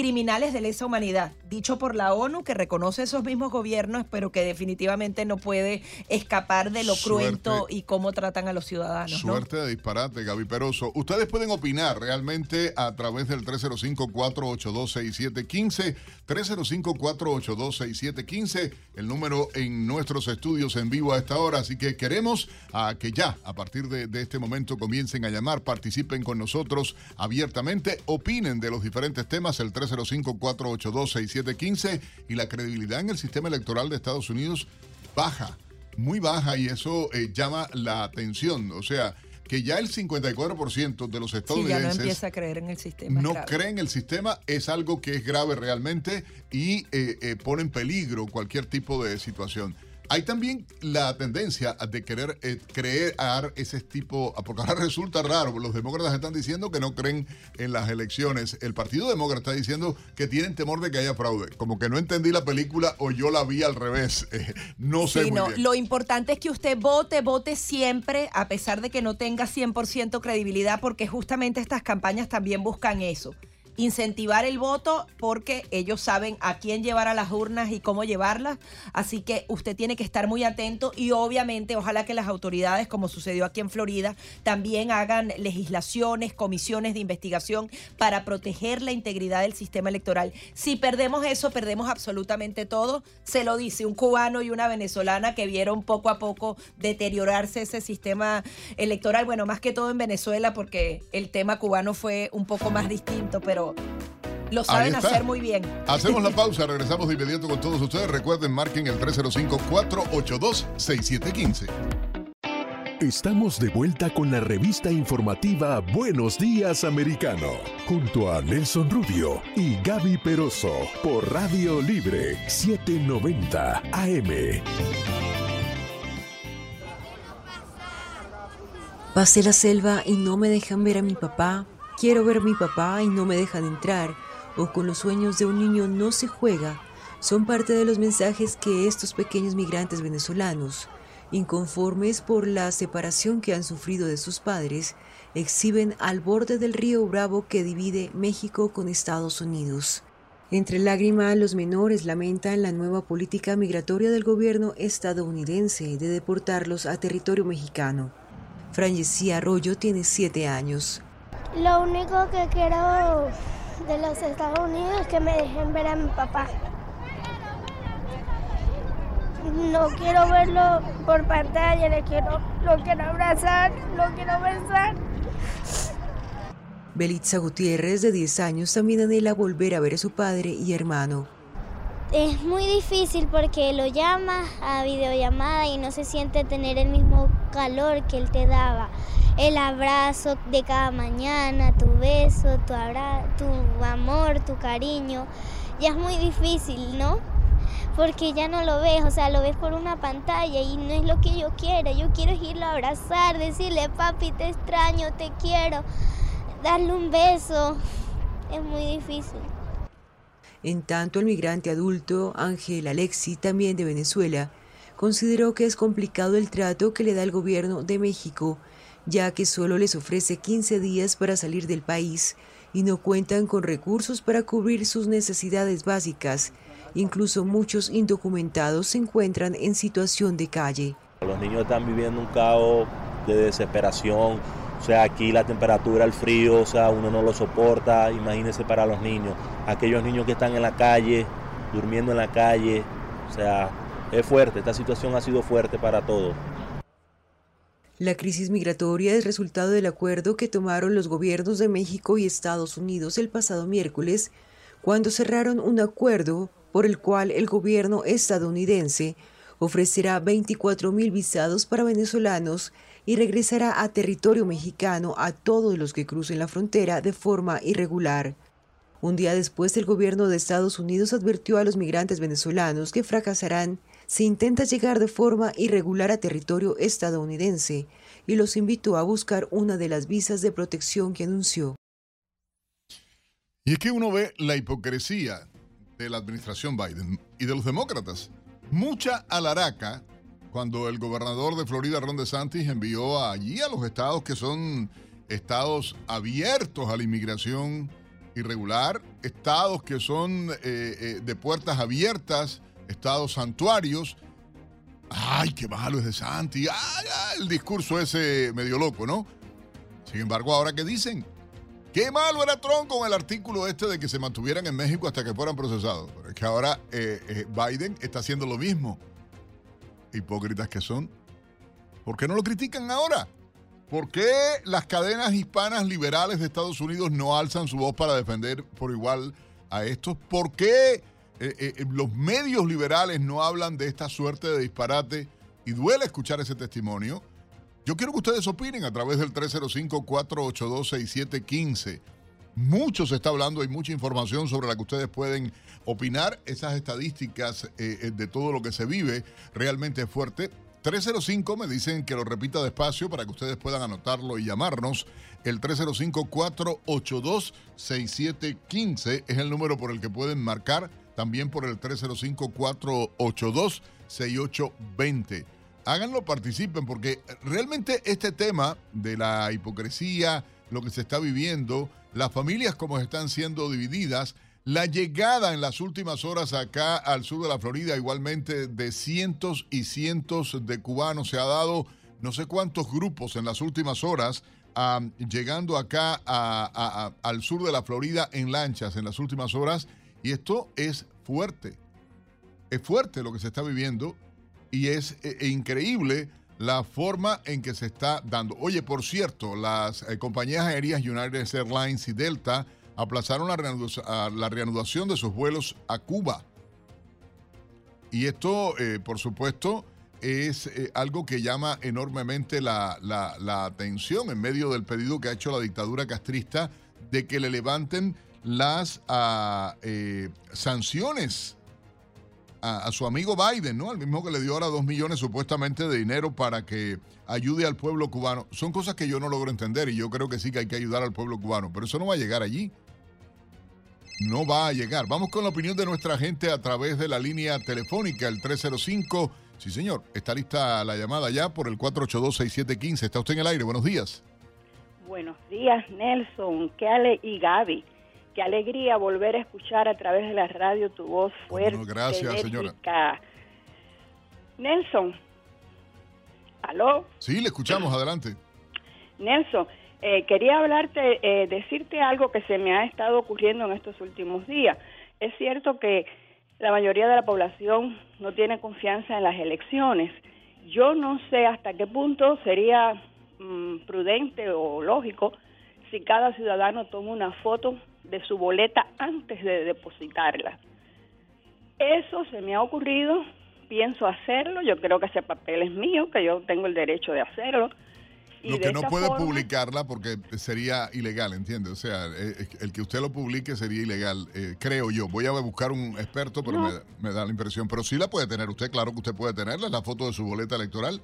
criminales de lesa humanidad, dicho por la ONU que reconoce esos mismos gobiernos, pero que definitivamente no puede escapar de lo
Suerte.
cruento y cómo tratan a los ciudadanos. ¿no?
Suerte de disparate, Gaby Peroso. Ustedes pueden opinar realmente a través del 305-482-6715. 305-482-6715, el número en nuestros estudios en vivo a esta hora. Así que queremos a que ya, a partir de, de este momento, comiencen a llamar, participen con nosotros abiertamente, opinen de los diferentes temas, el 305-482-6715 y la credibilidad en el sistema electoral de Estados Unidos baja muy baja y eso eh, llama la atención. O sea, que ya el 54% de los estadounidenses
sí, ya no empieza a creer en el sistema.
No creen en el sistema, es algo que es grave realmente y eh, eh, pone en peligro cualquier tipo de situación. Hay también la tendencia de querer eh, crear ese tipo, porque ahora [laughs] resulta raro, los demócratas están diciendo que no creen en las elecciones, el Partido Demócrata está diciendo que tienen temor de que haya fraude, como que no entendí la película o yo la vi al revés, [laughs] no sé.
Sí, no, lo importante es que usted vote, vote siempre, a pesar de que no tenga 100% credibilidad, porque justamente estas campañas también buscan eso incentivar el voto porque ellos saben a quién llevar a las urnas y cómo llevarlas. Así que usted tiene que estar muy atento y obviamente ojalá que las autoridades, como sucedió aquí en Florida, también hagan legislaciones, comisiones de investigación para proteger la integridad del sistema electoral. Si perdemos eso, perdemos absolutamente todo. Se lo dice un cubano y una venezolana que vieron poco a poco deteriorarse ese sistema electoral. Bueno, más que todo en Venezuela porque el tema cubano fue un poco más distinto, pero lo saben hacer muy bien.
Hacemos la [laughs] pausa, regresamos de inmediato con todos ustedes. Recuerden, marquen el 305-482-6715.
Estamos de vuelta con la revista informativa Buenos Días Americano, junto a Nelson Rubio y Gaby Peroso, por Radio Libre 790 AM.
Pasé la selva y no me dejan ver a mi papá. Quiero ver a mi papá y no me dejan entrar o con los sueños de un niño no se juega son parte de los mensajes que estos pequeños migrantes venezolanos, inconformes por la separación que han sufrido de sus padres, exhiben al borde del río Bravo que divide México con Estados Unidos. Entre lágrimas, los menores lamentan la nueva política migratoria del gobierno estadounidense de deportarlos a territorio mexicano. Francesia Arroyo tiene siete años.
Lo único que quiero de los Estados Unidos que me dejen ver a mi papá. No quiero verlo por pantalla, le quiero, lo quiero abrazar, lo quiero besar.
Belitza Gutiérrez, de 10 años, también anhela volver a ver a su padre y hermano.
Es muy difícil porque lo llama a videollamada y no se siente tener el mismo calor que él te daba el abrazo de cada mañana, tu beso, tu, tu amor, tu cariño. Ya es muy difícil, ¿no? Porque ya no lo ves, o sea, lo ves por una pantalla y no es lo que yo quiero. Yo quiero irlo a abrazar, decirle, papi, te extraño, te quiero, darle un beso. Es muy difícil.
En tanto, el migrante adulto Ángel Alexi, también de Venezuela, consideró que es complicado el trato que le da el gobierno de México ya que solo les ofrece 15 días para salir del país y no cuentan con recursos para cubrir sus necesidades básicas. Incluso muchos indocumentados se encuentran en situación de calle.
Los niños están viviendo un caos de desesperación, o sea, aquí la temperatura, el frío, o sea, uno no lo soporta, imagínense para los niños, aquellos niños que están en la calle, durmiendo en la calle, o sea, es fuerte, esta situación ha sido fuerte para todos.
La crisis migratoria es resultado del acuerdo que tomaron los gobiernos de México y Estados Unidos el pasado miércoles, cuando cerraron un acuerdo por el cual el gobierno estadounidense ofrecerá 24 mil visados para venezolanos y regresará a territorio mexicano a todos los que crucen la frontera de forma irregular. Un día después, el gobierno de Estados Unidos advirtió a los migrantes venezolanos que fracasarán si intenta llegar de forma irregular a territorio estadounidense y los invitó a buscar una de las visas de protección que anunció.
Y es que uno ve la hipocresía de la administración Biden y de los demócratas. Mucha alaraca cuando el gobernador de Florida, Ron DeSantis, envió allí a los estados que son estados abiertos a la inmigración irregular, estados que son eh, eh, de puertas abiertas estados santuarios. Ay, qué malo es de Santi. Ay, el discurso ese medio loco, ¿no? Sin embargo, ahora que dicen, qué malo era Trump con el artículo este de que se mantuvieran en México hasta que fueran procesados. Pero es que ahora eh, eh, Biden está haciendo lo mismo. Hipócritas que son. ¿Por qué no lo critican ahora? ¿Por qué las cadenas hispanas liberales de Estados Unidos no alzan su voz para defender por igual a estos? ¿Por qué eh, eh, eh, los medios liberales no hablan de esta suerte de disparate y duele escuchar ese testimonio. Yo quiero que ustedes opinen a través del 305-482-6715. Mucho se está hablando, hay mucha información sobre la que ustedes pueden opinar. Esas estadísticas eh, eh, de todo lo que se vive realmente es fuerte. 305 me dicen que lo repita despacio para que ustedes puedan anotarlo y llamarnos. El 305-482-6715 es el número por el que pueden marcar. También por el 305-482-6820 háganlo, participen, porque realmente este tema de la hipocresía, lo que se está viviendo, las familias como están siendo divididas, la llegada en las últimas horas acá al sur de la Florida, igualmente de cientos y cientos de cubanos, se ha dado no sé cuántos grupos en las últimas horas llegando acá al sur de la Florida en lanchas en las últimas horas, y esto es fuerte. Es fuerte lo que se está viviendo y es eh, eh, increíble la forma en que se está dando. Oye, por cierto, las eh, compañías aéreas United Airlines y Delta aplazaron la, reanudación de sus vuelos a Cuba. Y esto, por supuesto, es algo que llama enormemente la, atención en medio del pedido que ha hecho la dictadura castrista de que le levanten las ah, sanciones a, su amigo Biden, ¿no? Al mismo que le dio ahora dos millones supuestamente de dinero para que ayude al pueblo cubano. Son cosas que yo no logro entender y yo creo que sí que hay que ayudar al pueblo cubano, pero eso no va a llegar allí. No va a llegar. Vamos con la opinión de nuestra gente a través de la línea telefónica, el 305. Sí, señor, está lista la llamada ya por el 482-6715. Está usted en el aire. Buenos días.
Buenos días, Nelson, Kale y Gaby. Qué alegría volver a escuchar a través de la radio tu voz fuerte. Bueno,
gracias, señora.
Nelson. ¿Aló?
Sí, le escuchamos, adelante.
Nelson, eh, quería hablarte, eh, decirte algo que se me ha estado ocurriendo en estos últimos días. Es cierto que la mayoría de la población no tiene confianza en las elecciones. Yo no sé hasta qué punto sería mm, prudente o lógico si cada ciudadano toma una foto de su boleta antes de depositarla. Eso se me ha ocurrido, pienso hacerlo, yo creo que ese papel es mío, que yo tengo el derecho de hacerlo.
lo que no puede publicarla porque sería ilegal, ¿entiende? O sea, eh, eh, el que usted lo publique sería ilegal, eh, creo yo. Voy a buscar un experto, pero me, me, da la impresión. Pero sí la puede tener usted, claro que usted puede tenerla, la foto de su boleta electoral.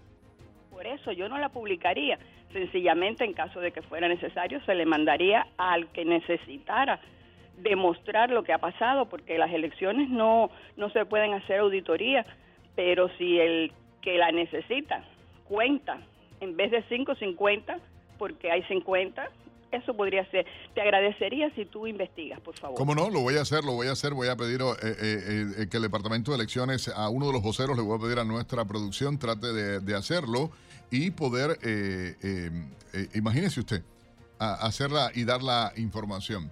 Por eso yo no la publicaría. Sencillamente, en caso de que fuera necesario, se le mandaría al que necesitara demostrar lo que ha pasado, porque las elecciones no, no se pueden hacer auditoría, pero si el que la necesita cuenta, en vez de 550, porque hay 50, eso podría ser. Te agradecería si tú investigas, por favor.
¿Cómo no? Lo voy a hacer, lo voy a hacer. Voy a pedir eh, eh, eh, que el Departamento de Elecciones, a uno de los voceros, le voy a pedir a nuestra producción, trate de hacerlo y poder, eh, eh, eh, imagínese usted, hacerla y dar la información.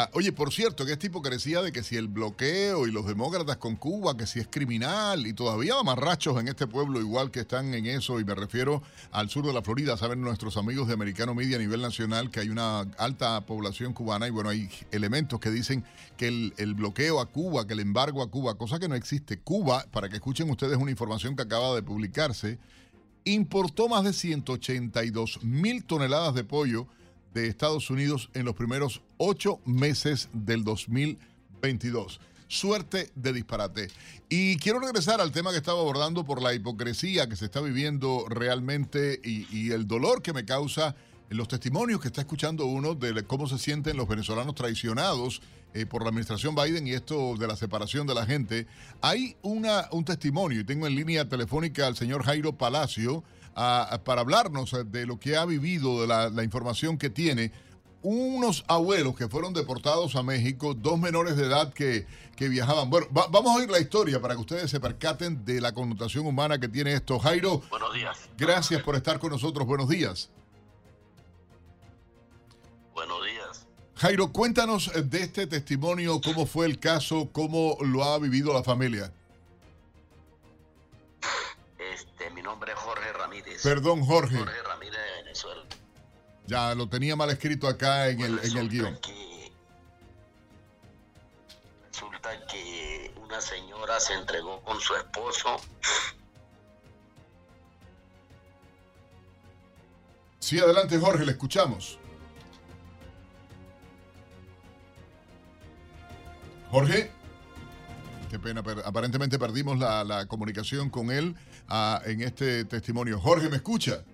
Ah, oye, por cierto, que esta hipocresía de que si el bloqueo y los demócratas con Cuba, que si es criminal, y todavía amarrachos en este pueblo igual que están en eso, y me refiero al sur de la Florida, saben nuestros amigos de Americano Media a nivel nacional que hay una alta población cubana y bueno, hay elementos que dicen que el, el bloqueo a Cuba, que el embargo a Cuba, cosa que no existe. Cuba, para que escuchen ustedes una información que acaba de publicarse, importó más de 182 mil toneladas de pollo de Estados Unidos en los primeros ocho meses del 2022. Suerte de disparate. Y quiero regresar al tema que estaba abordando por la hipocresía que se está viviendo realmente y, y el dolor que me causa los testimonios que está escuchando uno de cómo se sienten los venezolanos traicionados eh, por la administración Biden y esto de la separación de la gente, hay una, un testimonio y tengo en línea telefónica al señor Jairo Palacio para hablarnos de lo que ha vivido, de la, información que tiene. Unos abuelos que fueron deportados a México, dos menores de edad que, que viajaban. Bueno, vamos a oír la historia para que ustedes se percaten de la connotación humana que tiene esto. Jairo,
buenos días.
Gracias por estar con nosotros. Buenos días. Jairo, cuéntanos eh, de este testimonio, cómo fue el caso, cómo lo ha vivido la familia.
Este, mi nombre es Jorge Ramírez.
Perdón, Jorge.
Jorge Ramírez de Venezuela.
Ya lo tenía mal escrito acá en el, en el guion.
resulta que una señora se entregó con su esposo
Sí, adelante Jorge, le escuchamos. Jorge. Qué pena, aparentemente perdimos la, comunicación con él ah, en este testimonio. Jorge, ¿me escucha?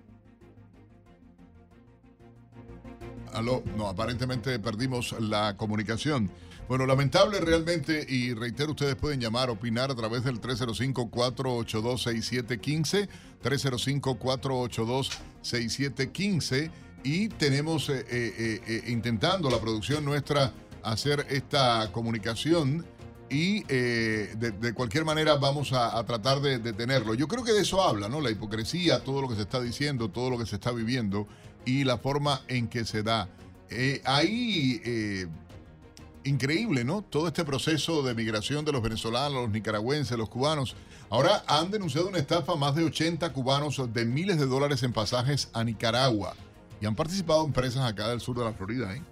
Aló, no, aparentemente perdimos la comunicación. Bueno, lamentable realmente, y reitero, ustedes pueden llamar, opinar a través del 305-482-6715, 305-482-6715, y tenemos eh, eh, eh, intentando la producción nuestra hacer esta comunicación y de, cualquier manera vamos a, tratar de, de, tenerlo. Yo creo que de eso habla, ¿no? La hipocresía, todo lo que se está diciendo, todo lo que se está viviendo y la forma en que se da. ahí increíble, ¿no? Todo este proceso de migración de los venezolanos, los nicaragüenses, los cubanos. Ahora han denunciado una estafa más de 80 cubanos de miles de dólares en pasajes a Nicaragua. Y han participado empresas acá del sur de la Florida, ¿eh?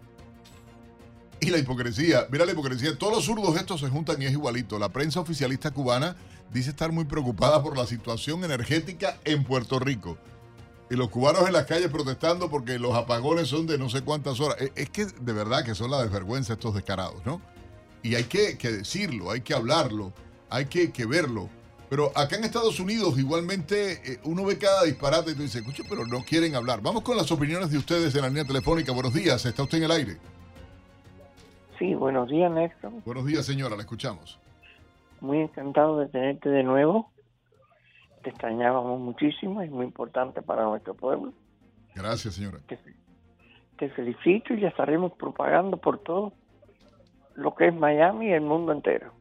Y la hipocresía, mira la hipocresía, todos los zurdos estos se juntan y es igualito. La prensa oficialista cubana dice estar muy preocupada por la situación energética en Puerto Rico y los cubanos en las calles protestando porque los apagones son de no sé cuántas horas. E, es que de verdad que son la desvergüenza estos descarados, ¿no? Y hay que, decirlo, hay que hablarlo, hay que, verlo. Pero acá en Estados Unidos igualmente eh, uno ve cada disparate y tú dices, escucha, pero no quieren hablar. Vamos con las opiniones de ustedes en la línea telefónica. Buenos días, ¿está usted en el aire?
Sí, buenos días, Néstor.
Buenos días, señora, la escuchamos.
Muy encantado de tenerte de nuevo te extrañábamos muchísimo, es muy importante para nuestro pueblo.
Gracias, señora.
Te, felicito y ya estaremos propagando por todo lo que es Miami y el mundo entero.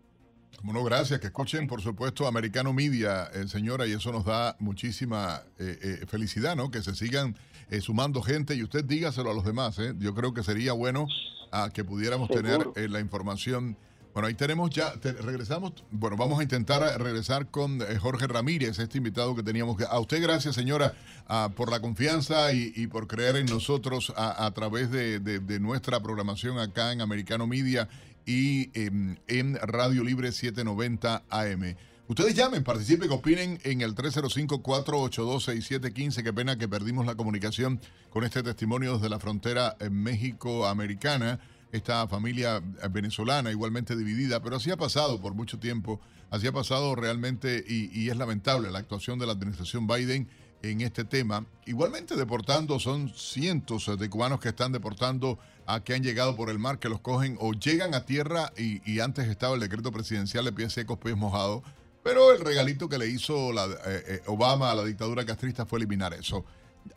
Como no, gracias. Que escuchen, por supuesto, Americano Media, eh, señora, y eso nos da muchísima eh, eh, felicidad, ¿no? Que se sigan sumando gente y usted dígaselo a los demás, ¿eh? Yo creo que sería bueno ah, que pudiéramos tener la información bueno, ahí tenemos ya, regresamos. Bueno, vamos a intentar regresar con eh, Jorge Ramírez, este invitado que teníamos. A usted, gracias, señora, ah, por la confianza y, por creer en nosotros a, través de, nuestra programación acá en Americano Media y em, en Radio Libre 790 AM. Ustedes llamen, participen, opinen en el 305-482-6715. Qué pena que perdimos la comunicación con este testimonio desde la frontera eh, México-Americana esta familia venezolana igualmente dividida, pero así ha pasado por mucho tiempo, así ha pasado realmente y, es lamentable la actuación de la administración Biden en este tema. Igualmente deportando, son cientos de cubanos que están deportando a que han llegado por el mar, que los cogen o llegan a tierra y, antes estaba el decreto presidencial de pies secos, pies mojados, pero el regalito que le hizo eh, eh, Obama a la dictadura castrista fue eliminar eso.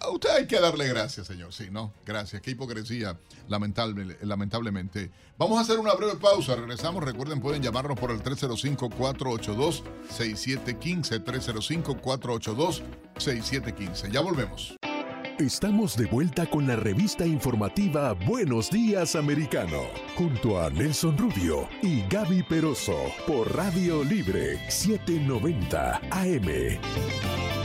A usted hay que darle gracias, señor. Sí, no, gracias. Qué hipocresía, lamentable, lamentablemente. Vamos a hacer una breve pausa. Regresamos. Recuerden, pueden llamarnos por el 305-482-6715. 305-482-6715. Ya volvemos.
Estamos de vuelta con la revista informativa Buenos Días Americano, junto a Nelson Rubio y Gaby Peroso, por Radio Libre 790 AM.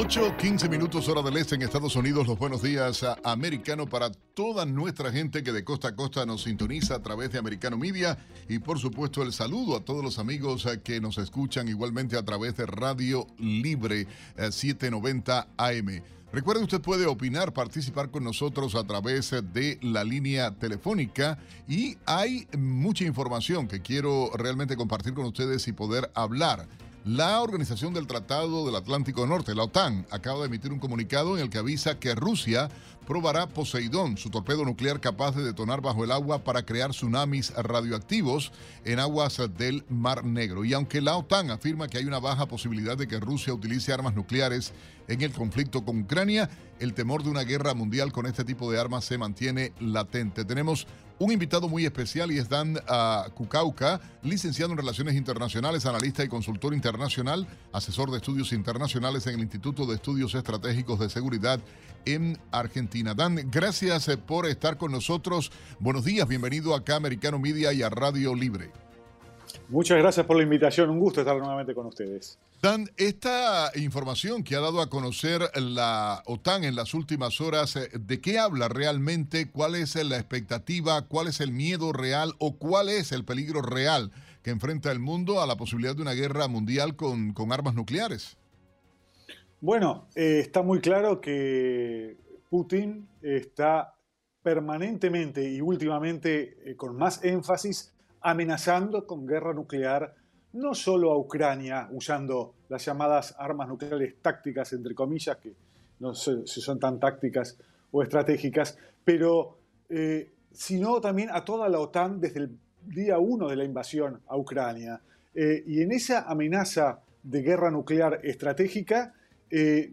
8, 15 minutos hora del este en Estados Unidos. Los buenos días Americano para toda nuestra gente que de costa a costa nos sintoniza a través de Americano Media. Y por supuesto el saludo a todos los amigos eh, que nos escuchan igualmente a través de Radio Libre 790 eh, AM. Recuerde, usted puede opinar, participar con nosotros a través de la línea telefónica y hay mucha información que quiero realmente compartir con ustedes y poder hablar. La Organización del Tratado del Atlántico Norte, la OTAN, acaba de emitir un comunicado en el que avisa que Rusia probará Poseidón, su torpedo nuclear capaz de detonar bajo el agua para crear tsunamis radioactivos en aguas del Mar Negro. Y aunque la OTAN afirma que hay una baja posibilidad de que Rusia utilice armas nucleares en el conflicto con Ucrania, el temor de una guerra mundial con este tipo de armas se mantiene latente. Tenemos un invitado muy especial y es Dan ah, licenciado en Relaciones Internacionales, analista y consultor internacional, asesor de estudios internacionales en el Instituto de Estudios Estratégicos de Seguridad en Argentina. Dan, gracias eh, por estar con nosotros. Buenos días, bienvenido acá a Americano Media y a Radio Libre.
Muchas gracias por la invitación, un gusto estar nuevamente con ustedes.
Dan, esta información que ha dado a conocer la OTAN en las últimas horas, eh, ¿de qué habla realmente? ¿Cuál es la expectativa? ¿Cuál es el miedo real o cuál es el peligro real que enfrenta el mundo a la posibilidad de una guerra mundial con, armas nucleares?
Bueno, eh, está muy claro que Putin está permanentemente y últimamente eh, con más énfasis amenazando con guerra nuclear no solo a Ucrania usando las llamadas armas nucleares tácticas, entre comillas, que no sé si son tan tácticas o estratégicas, pero eh, sino también a toda la OTAN desde el día uno de la invasión a Ucrania. Eh, y en esa amenaza de guerra nuclear estratégica, eh,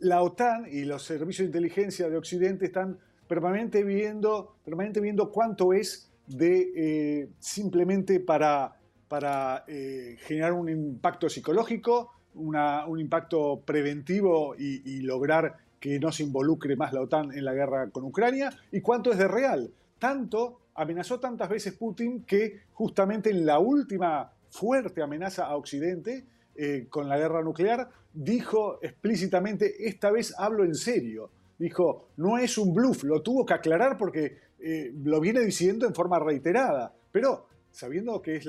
la OTAN y los servicios de inteligencia de Occidente están permanentemente viendo, permanente viendo cuánto es de simplemente para, para generar un impacto psicológico, un impacto preventivo y, lograr que no se involucre más la OTAN en la guerra con Ucrania y cuánto es de real. Tanto, amenazó tantas veces Putin que justamente en la última fuerte amenaza a Occidente eh, con la guerra nuclear, dijo explícitamente, esta vez hablo en serio. Dijo, no es un bluff, lo tuvo que aclarar porque eh, lo viene diciendo en forma reiterada, pero sabiendo que es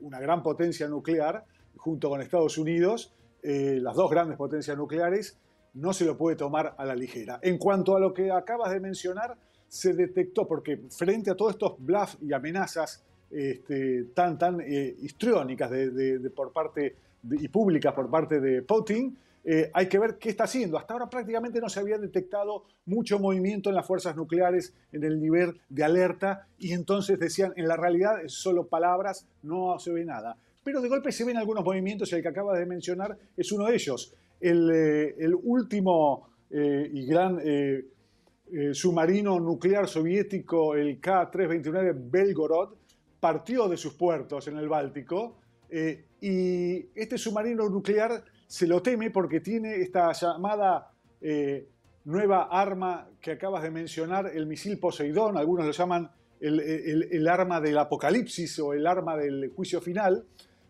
una gran potencia nuclear, junto con Estados Unidos, eh, las dos grandes potencias nucleares, no se lo puede tomar a la ligera. En cuanto a lo que acabas de mencionar, se detectó, porque frente a todos estos bluffs y amenazas este, tan, tan eh, histriónicas de, por parte y públicas por parte de Putin, eh, hay que ver qué está haciendo. Hasta ahora prácticamente no se había detectado mucho movimiento en las fuerzas nucleares en el nivel de alerta y entonces decían, en la realidad es solo palabras, no se ve nada pero de golpe se ven algunos movimientos y el que acabas de mencionar es uno de ellos. El, eh, último eh, y gran submarino nuclear soviético, el K-329 Belgorod, partió de sus puertos en el Báltico y este submarino nuclear se lo teme porque tiene esta llamada nueva arma que acabas de mencionar, el misil Poseidón, algunos lo llaman el, arma del apocalipsis o el arma del juicio final,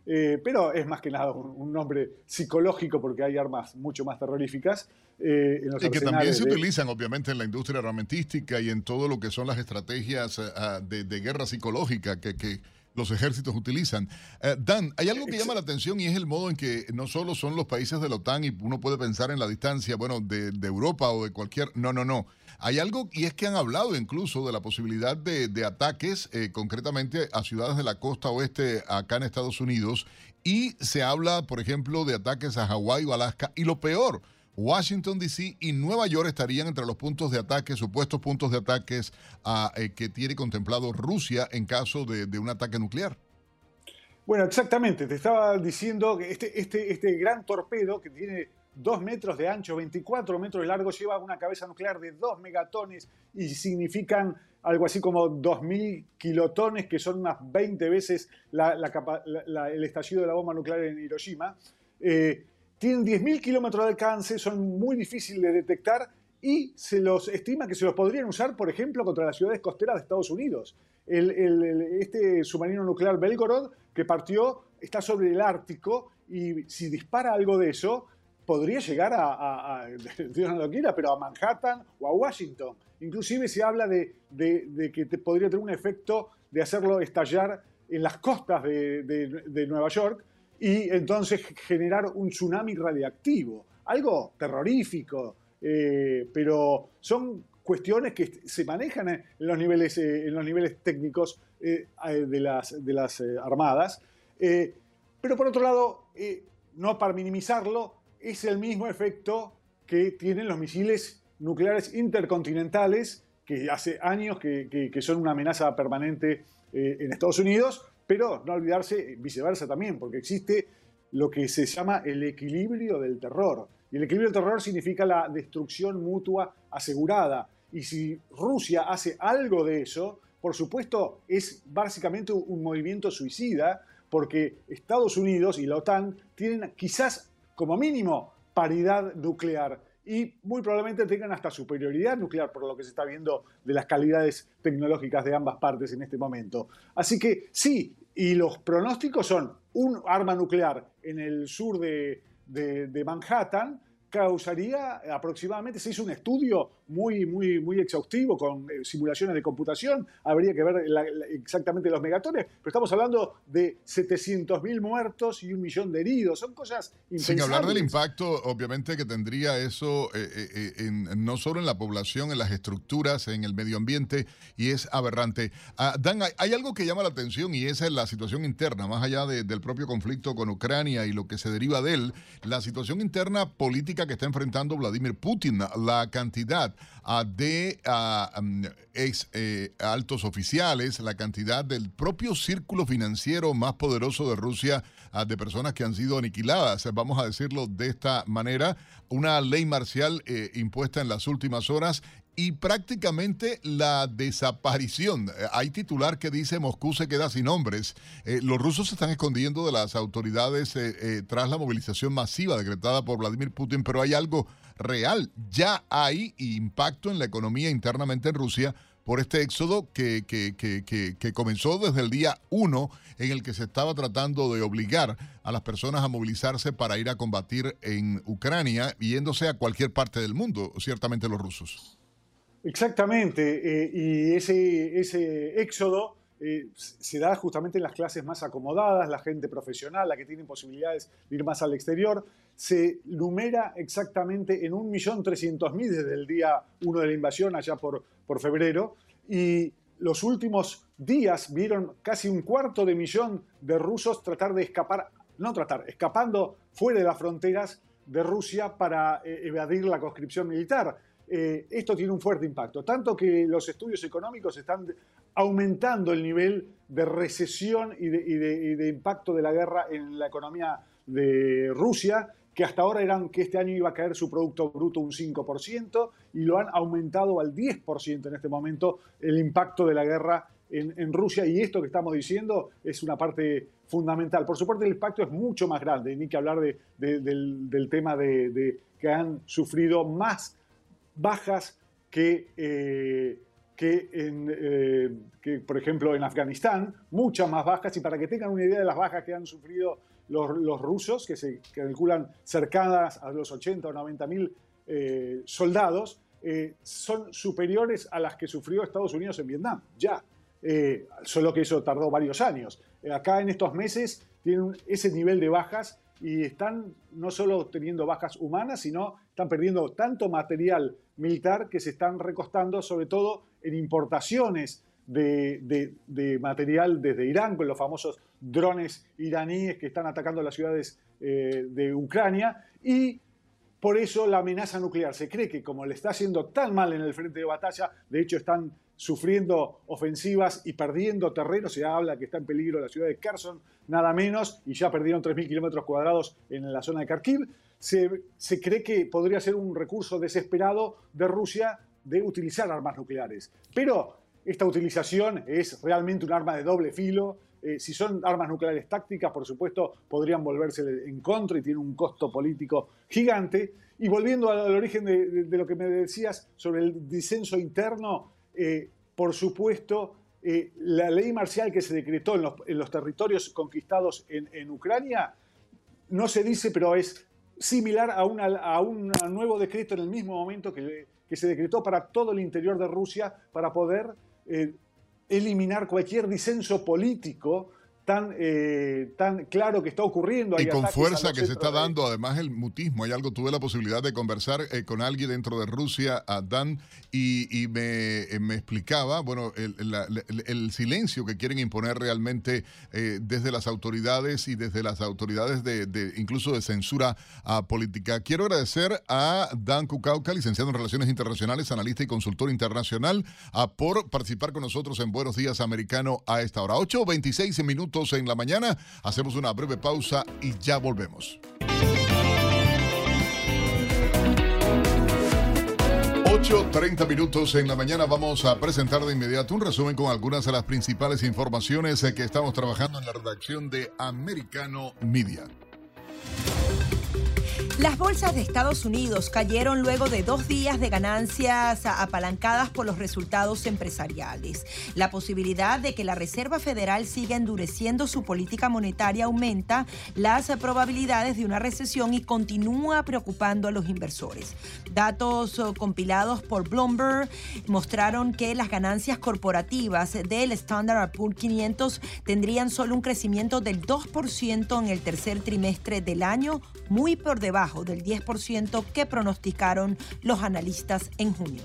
eh, pero es más que nada un, nombre psicológico porque hay armas mucho más terroríficas.
Eh, y que también se utilizan obviamente en la industria armamentística y en todo lo que son las estrategias eh, ah, de, guerra psicológica que, que los ejércitos utilizan. Dan, hay algo que llama la atención y es el modo en que no solo son los países de la OTAN y uno puede pensar en la distancia, bueno, de, de Europa o de cualquier... No, no, no. Hay algo, y es que han hablado incluso de la posibilidad de, ataques, eh, concretamente a ciudades de la costa oeste acá en Estados Unidos, y se habla, por ejemplo, de ataques a Hawái o Alaska, y lo peor, Washington, D.C. y Nueva York estarían entre los puntos de ataque, supuestos puntos de ataques a, eh, que tiene contemplado Rusia en caso de, de, un ataque nuclear.
Bueno, exactamente. Te estaba diciendo que este, este, este gran torpedo que tiene 2 metros de ancho, 24 metros de largo, lleva una cabeza nuclear de 2 megatones y significan algo así como 2.000 kilotones, que son unas 20 veces el estallido de la bomba nuclear en Hiroshima. Eh, tienen 10.000 kilómetros de alcance, son muy difíciles de detectar y se los estima que se los podrían usar, por ejemplo, contra las ciudades costeras de Estados Unidos. este submarino nuclear Belgorod que partió está sobre el Ártico y si dispara algo de eso, podría llegar a, [laughs] Dios no lo quiera, pero a Manhattan o a Washington. Inclusive se habla de, que te podría tener un efecto de hacerlo estallar en las costas de, Nueva York y entonces generar un tsunami radiactivo. Algo terrorífico, eh, pero son cuestiones que se manejan en los niveles, eh, en los niveles técnicos eh, de las, de las armadas. pero por otro lado, no para minimizarlo, es el mismo efecto que tienen los misiles nucleares intercontinentales, que hace años que, son una amenaza permanente en Estados Unidos, pero no olvidarse viceversa también, porque existe lo que se llama el equilibrio del terror. Y el equilibrio del terror significa la destrucción mutua asegurada. Y si Rusia hace algo de eso, por supuesto es básicamente un movimiento suicida, porque Estados Unidos y la OTAN tienen quizás como mínimo paridad nuclear y muy probablemente tengan hasta superioridad nuclear por lo que se está viendo de las calidades tecnológicas de ambas partes en este momento. Así que sí, y los pronósticos son un arma nuclear en el sur de, Manhattan, causaría aproximadamente, se hizo un estudio muy, muy, muy exhaustivo con eh, simulaciones de computación, habría que ver exactamente los megatones, pero estamos hablando de 700.000 muertos y un millón de heridos, son cosas impensables.
Sin hablar del impacto, obviamente, que tendría eso eh, eh, no solo en la población, en las estructuras, en el medio ambiente, y es aberrante. Ah, Dan, hay, algo que llama la atención y esa es la situación interna, más allá del propio conflicto con Ucrania y lo que se deriva de él, la situación interna política que está enfrentando Vladimir Putin, la cantidad ah, de mm, ex, eh, altos oficiales, la cantidad del propio círculo financiero más poderoso de Rusia, ah, de personas que han sido aniquiladas, vamos a decirlo de esta manera, una ley marcial eh, impuesta en las últimas horas y prácticamente la desaparición. Eh, hay titular que dice Moscú se queda sin hombres. Eh, los rusos se están escondiendo de las autoridades eh, tras la movilización masiva decretada por Vladimir Putin, pero hay algo real. Ya hay impacto en la economía internamente en Rusia por este éxodo que, que, que, que, comenzó desde el día 1 en el que se estaba tratando de obligar a las personas a movilizarse para ir a combatir en Ucrania, yéndose a cualquier parte del mundo, ciertamente los rusos.
Exactamente, eh, y ese, ese éxodo eh, se da justamente en las clases más acomodadas, la gente profesional, la que tiene posibilidades de ir más al exterior, se numera exactamente en 1.300.000 desde el día 1 de la invasión, allá por, por febrero, y los últimos días vieron casi un cuarto de millón de rusos tratar de escapar, no tratar, escapando fuera de las fronteras de Rusia para eh, evadir la conscripción militar. Eh, esto tiene un fuerte impacto, tanto que los estudios económicos están aumentando el nivel de recesión y de, impacto de la guerra en la economía de Rusia, que hasta ahora eran que este año iba a caer su Producto Bruto un 5%, y lo han aumentado al 10% en este momento el impacto de la guerra en, Rusia, y esto que estamos diciendo es una parte fundamental. Por supuesto, el impacto es mucho más grande, ni que hablar del, del, tema de que han sufrido más bajas que, eh, eh, que, por ejemplo, en Afganistán, muchas más bajas, y para que tengan una idea de las bajas que han sufrido los, rusos, que se calculan cercanas a los 80 o 90 mil eh, soldados, son superiores a las que sufrió Estados Unidos en Vietnam, ya. solo que eso tardó varios años. acá en estos meses tienen ese nivel de bajas y están no solo teniendo bajas humanas, sino están perdiendo tanto material militar que se están recostando sobre todo en importaciones de, material desde Irán, con los famosos drones iraníes que están atacando las ciudades eh, de Ucrania, y por eso la amenaza nuclear. Se cree que como le está haciendo tan mal en el frente de batalla, de hecho están sufriendo ofensivas y perdiendo terreno. Se habla que está en peligro la ciudad de Kherson, nada menos, y ya perdieron 3.000 kilómetros cuadrados en la zona de Kharkiv. Se, se, cree que podría ser un recurso desesperado de Rusia de utilizar armas nucleares. Pero esta utilización es realmente un arma de doble filo. Eh, si son armas nucleares tácticas, por supuesto, podrían volverse en contra y tiene un costo político gigante. Y volviendo al, origen de, lo que me decías sobre el disenso interno, eh, por supuesto, eh, la ley marcial que se decretó en los, territorios conquistados en, Ucrania, no se dice, pero es similar a, un nuevo decreto en el mismo momento que, se decretó para todo el interior de Rusia para poder eh, eliminar cualquier disenso político tan, eh, tan claro que está ocurriendo.
y con fuerza que se está dando, además el mutismo. Hay algo, tuve la posibilidad de conversar eh, con alguien dentro de Rusia, Dan, y, y me, eh, me, explicaba, bueno, el, el, silencio que quieren imponer realmente desde las autoridades y desde las autoridades de, incluso de censura política. Quiero agradecer a Dan Kukauka, licenciado en Relaciones Internacionales, analista y consultor internacional, por participar con nosotros en Buenos Días Americano a esta hora. 8.26 minutos en la mañana. Hacemos una breve pausa y ya volvemos. 8.30 minutos en la mañana vamos a presentar de inmediato un resumen con algunas de las principales informaciones que estamos trabajando en la redacción de Americano Media.
Las bolsas de Estados Unidos cayeron luego de dos días de ganancias apalancadas por los resultados empresariales. La posibilidad de que la Reserva Federal siga endureciendo su política monetaria aumenta las probabilidades de una recesión y continúa preocupando a los inversores. Datos oh, compilados por Bloomberg mostraron que las ganancias corporativas del Standard Poor's 500 tendrían solo un crecimiento del 2% en el tercer trimestre del año, muy por debajo del 10% que pronosticaron los analistas en junio.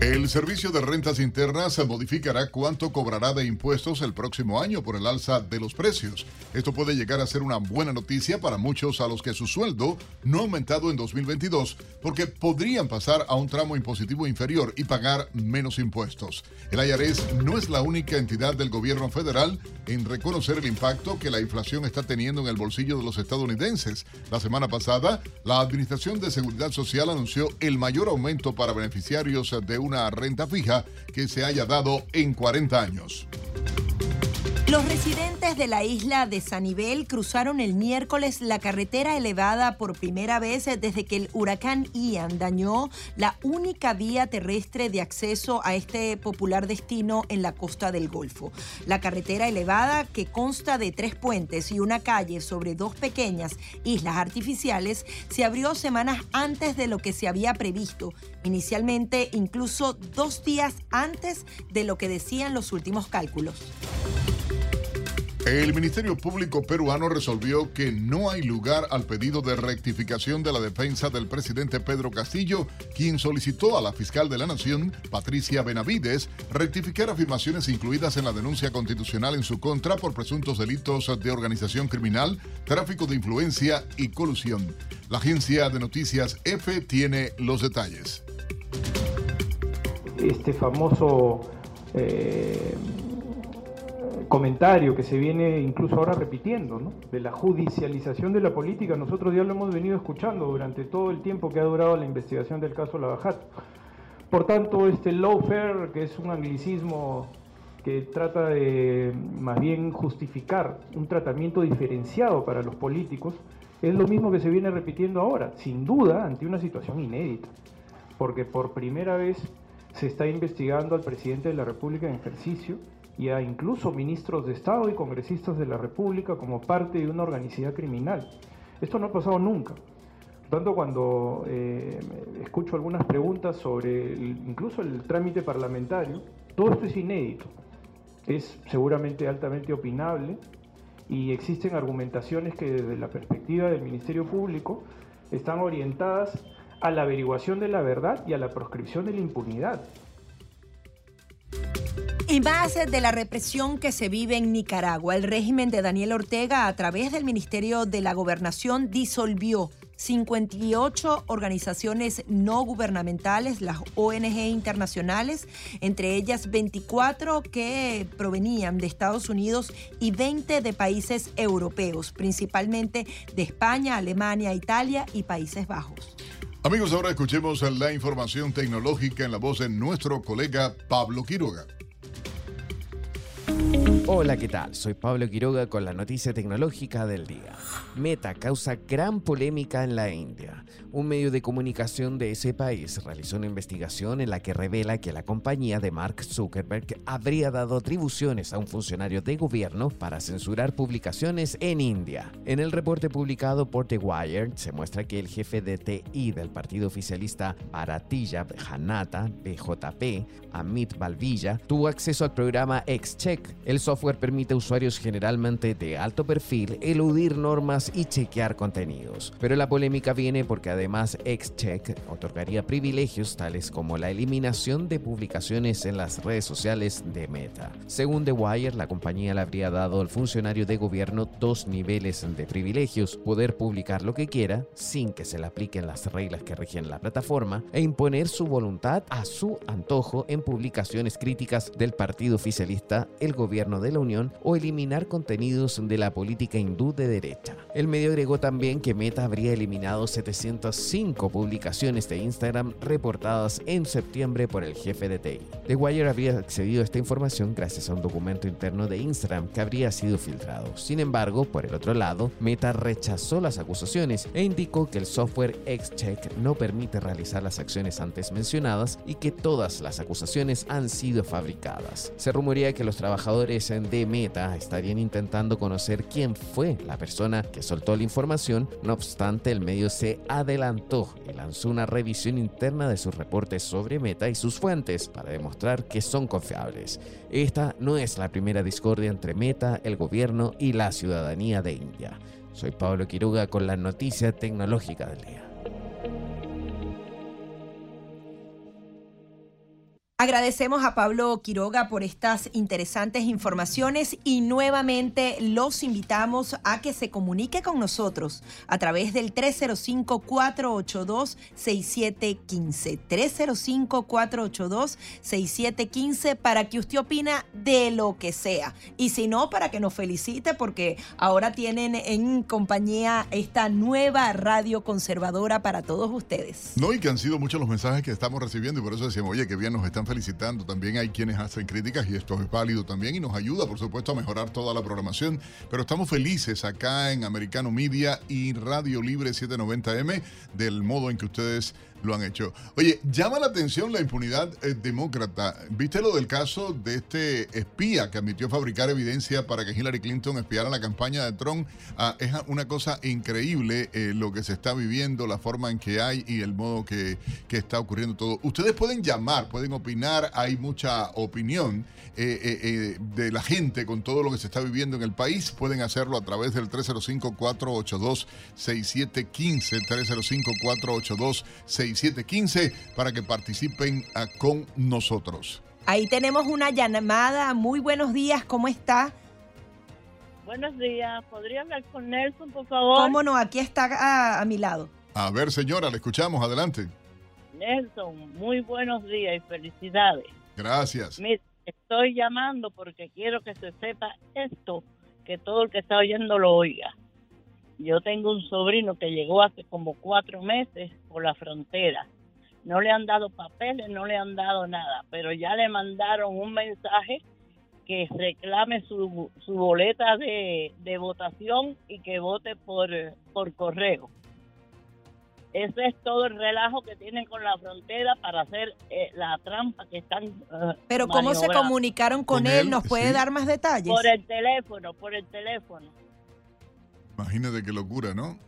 El Servicio de Rentas Internas modificará cuánto cobrará de impuestos el próximo año por el alza de los precios. Esto puede llegar a ser una buena noticia para muchos a los que su sueldo no ha aumentado en 2022 porque podrían pasar a un tramo impositivo inferior y pagar menos impuestos. El IRS no es la única entidad del gobierno federal en reconocer el impacto que la inflación está teniendo en el bolsillo de los estadounidenses. La semana pasada, la Administración de Seguridad Social anunció el mayor aumento para beneficiarios de una renta fija que se haya dado en 40 años.
Los residentes de la isla de Sanibel cruzaron el miércoles la carretera elevada por primera vez desde que el huracán Ian dañó la única vía terrestre de acceso a este popular destino en la costa del Golfo. La carretera elevada, que consta de tres puentes y una calle sobre dos pequeñas islas artificiales, se abrió semanas antes de lo que se había previsto, inicialmente incluso dos días antes de lo que decían los últimos cálculos.
El Ministerio Público peruano resolvió que no hay lugar al pedido de rectificación de la defensa del presidente Pedro Castillo, quien solicitó a la fiscal de la Nación, Patricia Benavides, rectificar afirmaciones incluidas en la denuncia constitucional en su contra por presuntos delitos de organización criminal, tráfico de influencia y colusión. La agencia de noticias EFE tiene los detalles.
Este famoso... Eh comentario que se viene incluso ahora repitiendo, ¿no? de la judicialización de la política. Nosotros ya lo hemos venido escuchando durante todo el tiempo que ha durado la investigación del caso Lavajato. Por tanto, este lawfare, que es un anglicismo que trata de más bien justificar un tratamiento diferenciado para los políticos, es lo mismo que se viene repitiendo ahora, sin duda ante una situación inédita, porque por primera vez se está investigando al presidente de la República en ejercicio y a incluso ministros de Estado y congresistas de la República como parte de una organicidad criminal. Esto no ha pasado nunca. Tanto, cuando eh, escucho algunas preguntas sobre incluso el trámite parlamentario, todo esto es inédito, es seguramente altamente opinable y existen argumentaciones que desde la perspectiva del Ministerio Público están orientadas a la averiguación de la verdad y a la proscripción de la impunidad.
Y más de la represión que se vive en Nicaragua, el régimen de Daniel Ortega a través del Ministerio de la Gobernación disolvió 58 organizaciones no gubernamentales, las ONG internacionales, entre ellas 24 que provenían de Estados Unidos y 20 de países europeos, principalmente de España, Alemania, Italia y Países Bajos.
Amigos, ahora escuchemos la información tecnológica en la voz de nuestro colega Pablo Quiroga.
Hola, ¿qué tal? Soy Pablo Quiroga con la noticia tecnológica del día. Meta causa gran polémica en la India. Un medio de comunicación de ese país realizó una investigación en la que revela que la compañía de Mark Zuckerberg habría dado atribuciones a un funcionario de gobierno para censurar publicaciones en India. En el reporte publicado por The Wire se muestra que el jefe de TI del partido oficialista Bharatiya Janata, BJP, Amit Balvilla, tuvo acceso al programa XCheck. El software permite a usuarios generalmente de alto perfil eludir normas y chequear contenidos. Pero la polémica viene porque además XCheck otorgaría privilegios tales como la eliminación de publicaciones en las redes sociales de Meta. Según The Wire, la compañía le habría dado al funcionario de gobierno dos niveles de privilegios, poder publicar lo que quiera sin que se le apliquen las reglas que rigen la plataforma e imponer su voluntad a su antojo en publicaciones críticas del partido oficialista, el gobierno de la Unión o eliminar contenidos de la política hindú de derecha. El medio agregó también que Meta habría eliminado 705 publicaciones de Instagram reportadas en septiembre por el jefe de TI. The Wire habría accedido a esta información gracias a un documento interno de Instagram que habría sido filtrado. Sin embargo, por el otro lado, Meta rechazó las acusaciones e indicó que el software XCheck no permite realizar las acciones antes mencionadas y que todas las acusaciones han sido fabricadas. Se rumorea que los trabajadores de Meta estarían intentando conocer quién fue la persona que soltó la información, no obstante el medio se adelantó y lanzó una revisión interna de sus reportes sobre Meta y sus fuentes para demostrar que son confiables. Esta no es la primera discordia entre Meta, el gobierno y la ciudadanía de India. Soy Pablo Quiruga con la noticia tecnológica del día.
Agradecemos a Pablo Quiroga por estas interesantes informaciones y nuevamente los invitamos a que se comunique con nosotros a través del 305-482-6715. 305-482-6715 para que usted opina de lo que sea. Y si no, para que nos felicite porque ahora tienen en compañía esta nueva radio conservadora para todos ustedes.
No, y que han sido muchos los mensajes que estamos recibiendo y por eso decimos, oye, que bien nos están felicitando. También hay quienes hacen críticas y esto es válido también y nos ayuda, por supuesto, a mejorar toda la programación. Pero estamos felices acá en Americano Media y Radio Libre 790M del modo en que ustedes lo han hecho. Oye, llama la atención la impunidad eh, demócrata. ¿Viste lo del caso de este espía que admitió fabricar evidencia para que Hillary Clinton espiara la campaña de Trump? Ah, es una cosa increíble eh, lo que se está viviendo, la forma en que hay y el modo que, que está ocurriendo todo. Ustedes pueden llamar, pueden opinar, hay mucha opinión eh, de la gente con todo lo que se está viviendo en el país. Pueden hacerlo a través del 305-482-6715, 305-482-6715. 6715 para que participen ah, con nosotros.
Ahí tenemos una llamada. Muy buenos días, ¿cómo está?
Buenos días, ¿podría hablar con Nelson, por favor?
¿Cómo no? Aquí está a, mi lado.
A ver, señora, le escuchamos, adelante.
Nelson, muy buenos días y felicidades.
Gracias.
estoy llamando porque quiero que se sepa esto, que todo el que está oyendo lo oiga. Yo tengo un sobrino que llegó hace como cuatro meses por la frontera. No le han dado papeles, no le han dado nada, pero ya le mandaron un mensaje que reclame su, su boleta de, votación y que vote por, por correo. Ese es todo el relajo que tienen con la frontera para hacer eh, la trampa que están.
Eh, pero ¿cómo se comunicaron con, él? ¿Nos puede dar más detalles?
Por el teléfono, por el teléfono.
Imagínate qué locura, ¿no?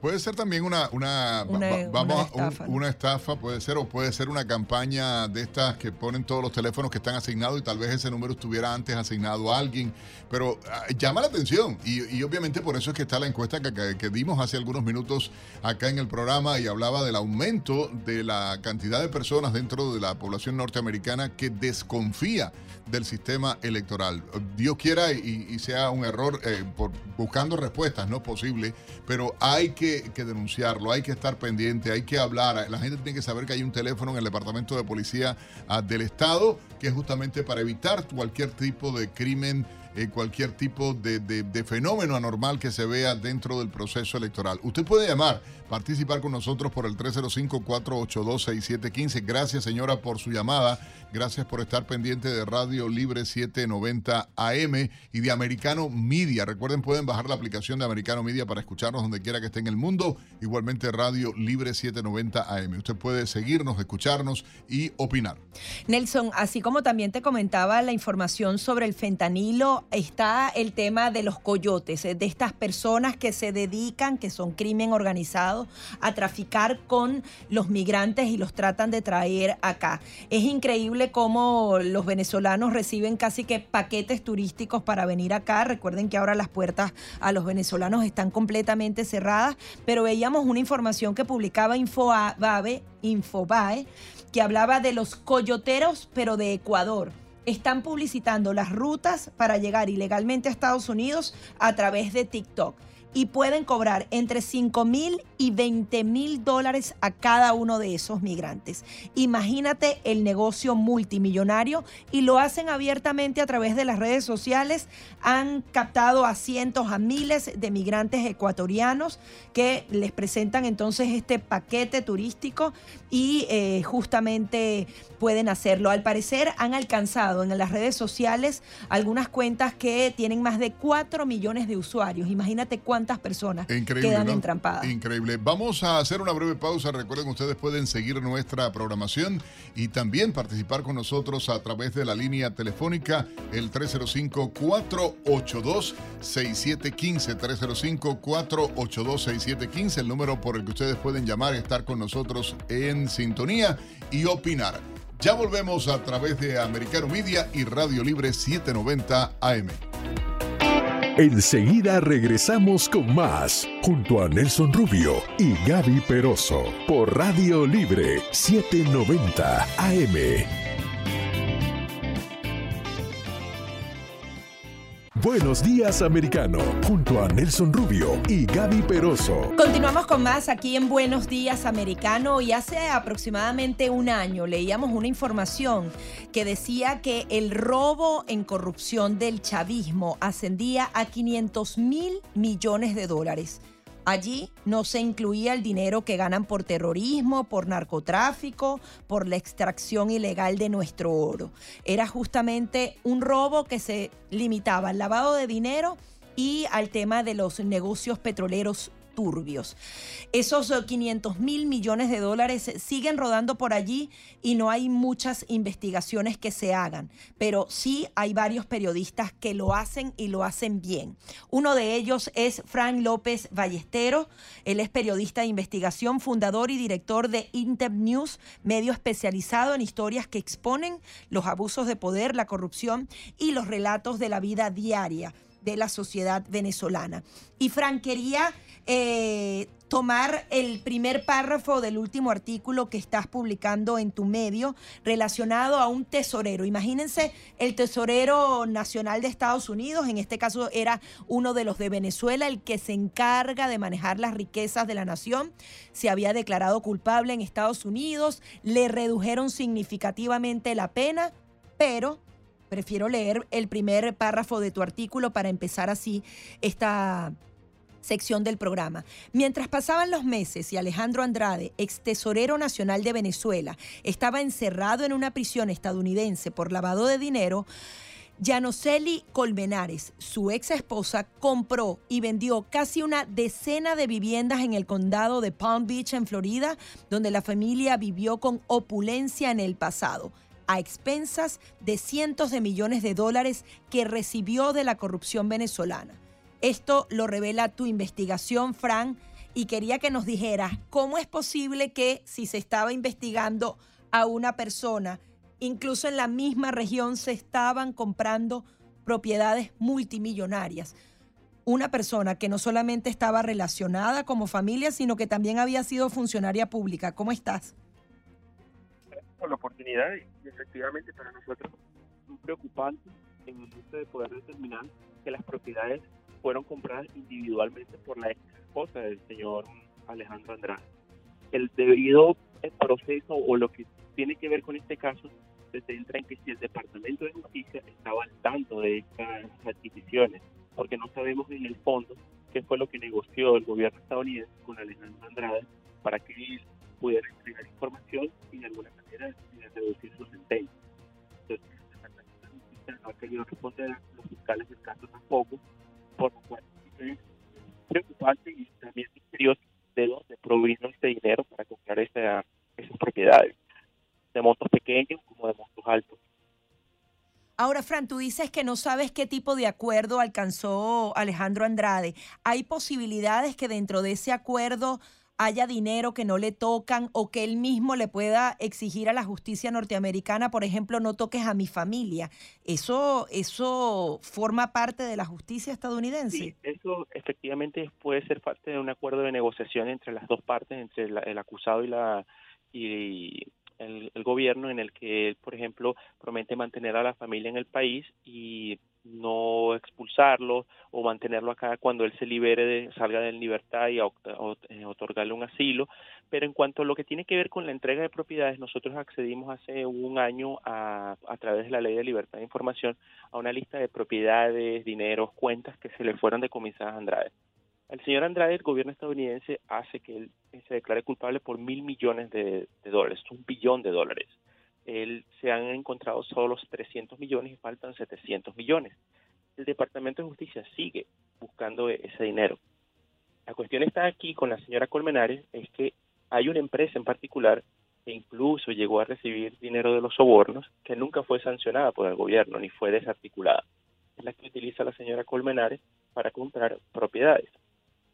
Puede ser también una, una, vamos, estafa, una estafa, puede ser, o puede ser una campaña de estas que ponen todos los teléfonos que están asignados y tal vez ese número estuviera antes asignado a alguien, pero ah, llama la atención y, obviamente por eso es que está la encuesta que, que, dimos hace algunos minutos acá en el programa y hablaba del aumento de la cantidad de personas dentro de la población norteamericana que desconfía del sistema electoral. Dios quiera y, sea un error eh, por, buscando respuestas, no es posible, pero hay que que, denunciarlo, hay que estar pendiente, hay que hablar. La gente tiene que saber que hay un teléfono en el Departamento de Policía ah, del Estado que es justamente para evitar cualquier tipo de crimen eh, cualquier tipo de, de, fenómeno anormal que se vea dentro del proceso electoral. Usted puede llamar, participar con nosotros por el 305-482-6715. Gracias, señora, por su llamada. Gracias por estar pendiente de Radio Libre 790 AM y de Americano Media. Recuerden, pueden bajar la aplicación de Americano Media para escucharnos donde quiera que esté en el mundo. Igualmente, Radio Libre 790 AM. Usted puede seguirnos, escucharnos y opinar.
Nelson, así como también te comentaba la información sobre el fentanilo, está el tema de los coyotes, eh, de estas personas que se dedican, que son crimen organizado, a traficar con los migrantes y los tratan de traer acá. Es increíble cómo los venezolanos reciben casi que paquetes turísticos para venir acá. Recuerden que ahora las puertas a los venezolanos están completamente cerradas, pero veíamos una información que publicaba Infobae, Infobae que hablaba de los coyoteros, pero de Ecuador están publicitando las rutas para llegar ilegalmente a Estados Unidos a través de TikTok. Y pueden cobrar entre 5 mil y 20 mil dólares a cada uno de esos migrantes. Imagínate el negocio multimillonario y lo hacen abiertamente a través de las redes sociales. Han captado a cientos, a miles de migrantes ecuatorianos que les presentan entonces este paquete turístico y eh, justamente pueden hacerlo. Al parecer han alcanzado en las redes sociales algunas cuentas que tienen más de 4 millones de usuarios. Imagínate cuántas personas quedan entrampadas.
Increíble. Vamos a hacer una breve pausa. Recuerden ustedes pueden seguir nuestra programación y también participar con nosotros a través de la línea telefónica el 305-482-6715. 305-482-6715, el número por el que ustedes pueden llamar y estar con nosotros en sintonía y opinar. Ya volvemos a través de Americano Media y Radio Libre 790 AM.
Enseguida regresamos con más, junto a Nelson Rubio y Gaby Peroso, por Radio Libre 790 AM. Buenos días, americano, junto a Nelson Rubio y Gaby Peroso.
Continuamos con más aquí en Buenos días, americano. Y hace aproximadamente un año leíamos una información que decía que el robo en corrupción del chavismo ascendía a 500 mil millones de dólares. Allí no se incluía el dinero que ganan por terrorismo, por narcotráfico, por la extracción ilegal de nuestro oro. Era justamente un robo que se limitaba al lavado de dinero y al tema de los negocios petroleros Esos 500 eh, mil millones de dólares siguen rodando por allí y no hay muchas investigaciones que se hagan, pero sí hay varios periodistas que lo hacen y lo hacen bien. Uno de ellos es Frank López Ballesteros, él es periodista de investigación, fundador y director de Inter News, medio especializado en historias que exponen los abusos de poder, la corrupción y los relatos de la vida diaria de la sociedad venezolana. Y Frank quería eh, tomar el primer párrafo del último artículo que estás publicando en tu medio relacionado a un tesorero. Imagínense el tesorero nacional de Estados Unidos, en este caso era uno de los de Venezuela, el que se encarga de manejar las riquezas de la nación, se había declarado culpable en Estados Unidos, le redujeron significativamente la pena, pero prefiero leer el primer párrafo de tu artículo para empezar así esta sección del programa. Mientras pasaban los meses y Alejandro Andrade, ex tesorero nacional de Venezuela, estaba encerrado en una prisión estadounidense por lavado de dinero, Janoseli Colmenares, su ex esposa, compró y vendió casi una decena de viviendas en el condado de Palm Beach, en Florida, donde la familia vivió con opulencia en el pasado a expensas de cientos de millones de dólares que recibió de la corrupción venezolana. Esto lo revela tu investigación, Fran, y quería que nos dijeras cómo es posible que si se estaba investigando a una persona, incluso en la misma región se estaban comprando propiedades multimillonarias. Una persona que no solamente estaba relacionada como familia, sino que también había sido funcionaria pública. ¿Cómo estás?
Por la oportunidad efectivamente para nosotros es preocupante en el de poder determinar que las propiedades fueron compradas individualmente por la ex esposa del señor Alejandro Andrade. El debido proceso o lo que tiene que ver con este caso se centra en que si el Departamento de Justicia estaba al tanto de estas adquisiciones, porque no sabemos en el fondo qué fue lo que negoció el gobierno estadounidense con Alejandro Andrade para que él pudiera entregar información y de alguna manera reducir su sentencia. Entonces, de no ha querido responder, los fiscales del caso tampoco, por lo cual es preocupante y también misterioso de dónde provino este dinero para comprar esa, esas propiedades, de montos pequeños como de montos altos.
Ahora, Fran, tú dices que no sabes qué tipo de acuerdo alcanzó Alejandro Andrade. ¿Hay posibilidades que dentro de ese acuerdo haya dinero que no le tocan o que él mismo le pueda exigir a la justicia norteamericana, por ejemplo, no toques a mi familia. ¿Eso, eso forma parte de la justicia estadounidense?
Sí, eso efectivamente puede ser parte de un acuerdo de negociación entre las dos partes, entre el acusado y la y el, el, gobierno, en el que él, por ejemplo, promete mantener a la familia en el país y no expulsarlo o mantenerlo acá cuando él se libere, de, salga de libertad y eh, otorgarle un asilo. Pero en cuanto a lo que tiene que ver con la entrega de propiedades, nosotros accedimos hace un año a, a través de la Ley de Libertad de Información a una lista de propiedades, dineros, cuentas que se le fueron decomisadas a Andrade. El señor Andrade, el gobierno estadounidense hace que él se declare culpable por mil millones de dólares, un billón de dólares se han encontrado solo los 300 millones y faltan 700 millones. El Departamento de Justicia sigue buscando ese dinero. La cuestión está aquí con la señora Colmenares, es que hay una empresa en particular que incluso llegó a recibir dinero de los sobornos que nunca fue sancionada por el gobierno ni fue desarticulada. Es la que utiliza la señora Colmenares para comprar propiedades.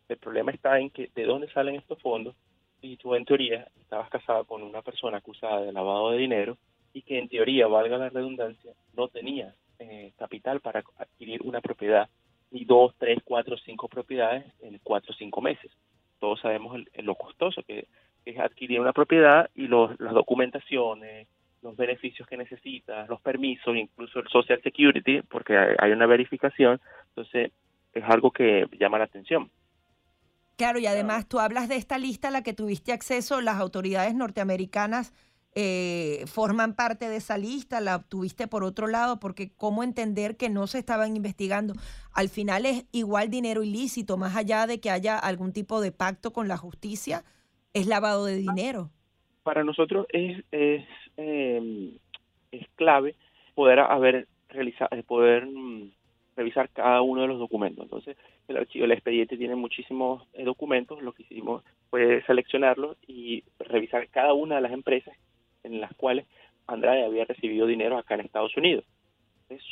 El problema está en que de dónde salen estos fondos y tú en teoría estabas casado con una persona acusada de lavado de dinero y que en teoría, valga la redundancia, no tenía eh, capital para adquirir una propiedad, ni dos, tres, cuatro, cinco propiedades en cuatro o cinco meses. Todos sabemos lo costoso que, es adquirir una propiedad y los, las documentaciones, los beneficios que necesitas, los permisos, incluso el Social Security, porque hay una verificación, entonces es algo que llama la atención.
Claro, y además tú hablas de esta lista a la que tuviste acceso, las autoridades norteamericanas eh, forman parte de esa lista, la obtuviste por otro lado, porque cómo entender que no se estaban investigando. Al final es igual dinero ilícito, más allá de que haya algún tipo de pacto con la justicia, es lavado de dinero.
Para nosotros es, es, em, es clave poder haber realizado, poder mm, revisar cada uno de los documentos. Entonces, el archivo, el expediente tiene muchísimos eh, documentos, lo que hicimos fue seleccionarlos y revisar cada una de las empresas en las cuales Andrade había recibido dinero acá en Estados Unidos.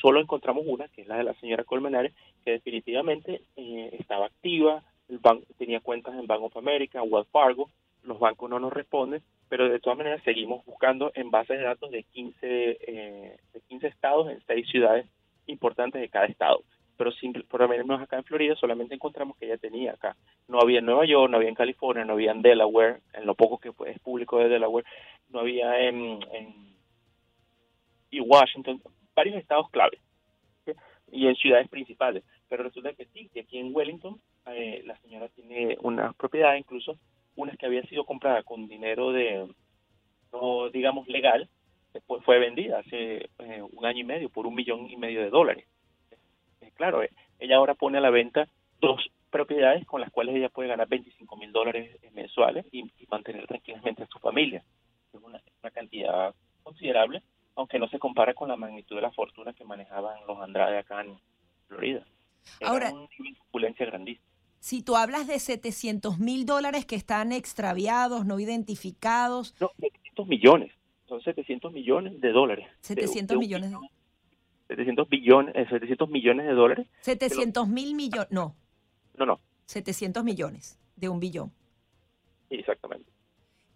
solo encontramos una, que es la de la señora Colmenares, que definitivamente eh, estaba activa, el banco tenía cuentas en Bank of America, Wells Fargo, los bancos no nos responden, pero de todas maneras seguimos buscando en bases de datos de 15, eh, de 15 estados en 6 ciudades importantes de cada estado. Pero por lo menos acá en Florida solamente encontramos que ella tenía acá. No había en Nueva York, no había en California, no había en Delaware, en lo poco que es público de Delaware, no había en, Washington, varios estados claves y en ciudades principales. Pero resulta que sí, que aquí en Wellington eh, la señora tiene una propiedad, incluso una que había sido comprada con dinero de, no digamos legal, después fue vendida hace eh, un año y medio por un millón y medio de dólares. Eh, claro, eh, ella ahora pone a la venta dos propiedades con las cuales ella puede ganar 25 mil dólares mensuales y, mantener tranquilamente a su familia. Es una, cantidad considerable, aunque no se compara con la magnitud de la fortuna que manejaban los Andrade acá en Florida.
ahora,
una opulencia grandísima.
Si tú hablas de 700 mil dólares que están extraviados, no identificados.
No, 700 millones son 700 millones de dólares.
700 millones de
700 billones, 700 eh, millones de dólares.
700 mil millones, no.
No, no.
700 millones de un billón.
Exactamente.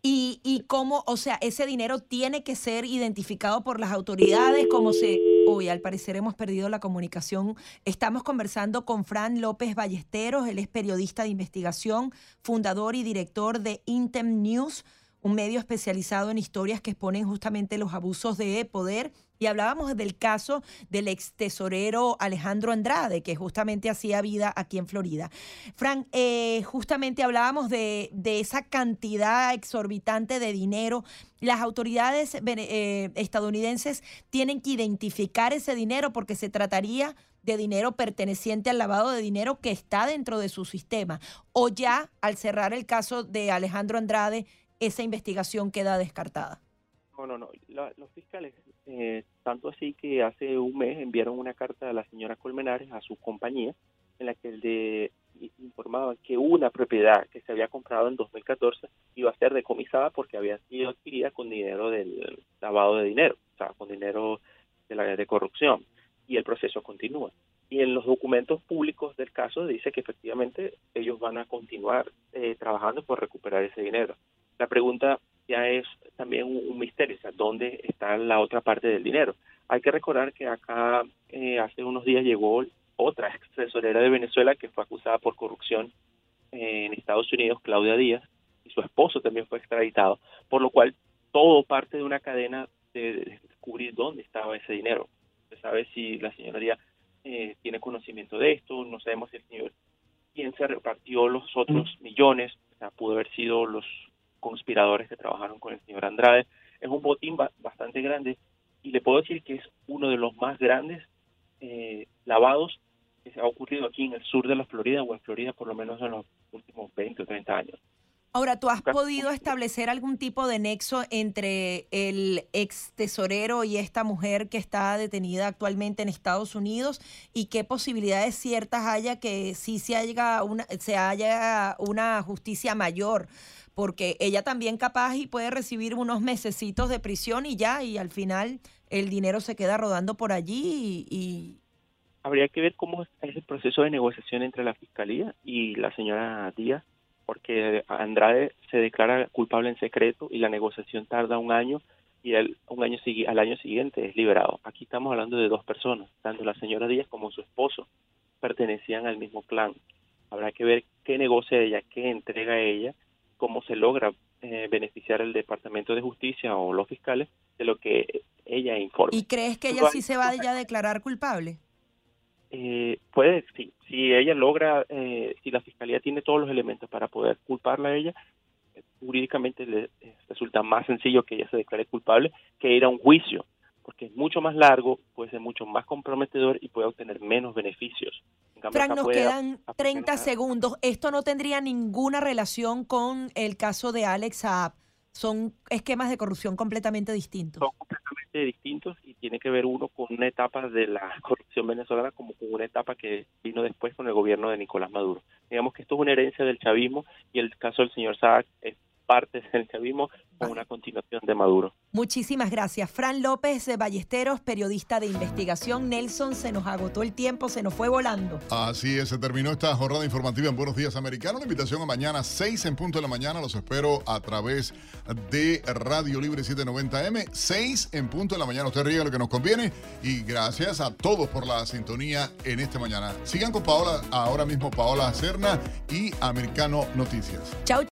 Y, y cómo, o sea, ese dinero tiene que ser identificado por las autoridades, como se... Uy, al parecer hemos perdido la comunicación. Estamos conversando con Fran López Ballesteros, él es periodista de investigación, fundador y director de Intem News un medio especializado en historias que exponen justamente los abusos de poder. Y hablábamos del caso del ex tesorero Alejandro Andrade, que justamente hacía vida aquí en Florida. Frank, eh, justamente hablábamos de, esa cantidad exorbitante de dinero. Las autoridades eh, estadounidenses tienen que identificar ese dinero porque se trataría de dinero perteneciente al lavado de dinero que está dentro de su sistema. O ya, al cerrar el caso de Alejandro Andrade, esa investigación queda descartada.
No, no, no. los fiscales, eh, tanto así que hace un mes enviaron una carta a la señora Colmenares, a su compañía, en la que le informaba que una propiedad que se había comprado en 2014 iba a ser decomisada porque había sido adquirida con dinero del lavado de dinero, o sea, con dinero de la de corrupción. Y el proceso continúa. Y en los documentos públicos del caso dice que efectivamente ellos van a continuar eh, trabajando por recuperar ese dinero. La pregunta ya es también un, misterio, o sea, ¿dónde está la otra parte del dinero? Hay que recordar que acá eh, hace unos días llegó otra ex tesorera de Venezuela que fue acusada por corrupción en Estados Unidos, Claudia Díaz, y su esposo también fue extraditado, por lo cual todo parte de una cadena de, descubrir dónde estaba ese dinero. Se sabe si la señora Díaz eh, tiene conocimiento de esto, no sabemos si el señor quién se repartió los otros millones, o sea, pudo haber sido los conspiradores que trabajaron con el señor Andrade. Es un botín bastante grande y le puedo decir que es uno de los más grandes eh, lavados que se ha ocurrido aquí en el sur de la Florida o en Florida por lo menos en los últimos 20 o 30 años.
Ahora, ¿tú has podido establecer algún tipo de nexo entre el ex tesorero y esta mujer que está detenida actualmente en Estados Unidos y qué posibilidades ciertas haya que sí se haya una, se haya una justicia mayor? Porque ella también capaz y puede recibir unos mesecitos de prisión y ya, y al final el dinero se queda rodando por allí y...
Habría que ver cómo es el proceso de negociación entre la Fiscalía y la señora Díaz porque Andrade se declara culpable en secreto y la negociación tarda un año y el, un año al año siguiente es liberado. Aquí estamos hablando de dos personas, tanto la señora Díaz como su esposo pertenecían al mismo clan. Habrá que ver qué negocia ella, qué entrega ella, cómo se logra eh, beneficiar el Departamento de Justicia o los fiscales de lo que ella informa.
¿Y crees que ella sí se va a declarar culpable?
Eh, puede, sí, si ella logra, eh, si la fiscalía tiene todos los elementos para poder culparla a ella, jurídicamente le eh, resulta más sencillo que ella se declare culpable que ir a un juicio, porque es mucho más largo, puede ser mucho más comprometedor y puede obtener menos beneficios.
Frank, nos quedan 30 segundos. Esto no tendría ninguna relación con el caso de Alex Saab. Son esquemas de corrupción completamente distintos
distintos y tiene que ver uno con una etapa de la corrupción venezolana como con una etapa que vino después con el gobierno de Nicolás Maduro. Digamos que esto es una herencia del chavismo y el caso del señor Saak es parte del chavismo con una continuación de Maduro.
Muchísimas gracias. Fran López de Ballesteros, periodista de investigación. Nelson, se nos agotó el tiempo, se nos fue volando.
Así es, se terminó esta jornada informativa en Buenos Días Americano. Una invitación a mañana, 6 en punto de la mañana. Los espero a través de Radio Libre 790M. 6 en punto de la mañana. Usted ríe lo que nos conviene. Y gracias a todos por la sintonía en esta mañana. Sigan con Paola, ahora mismo Paola Cerna y Americano Noticias.
Chao.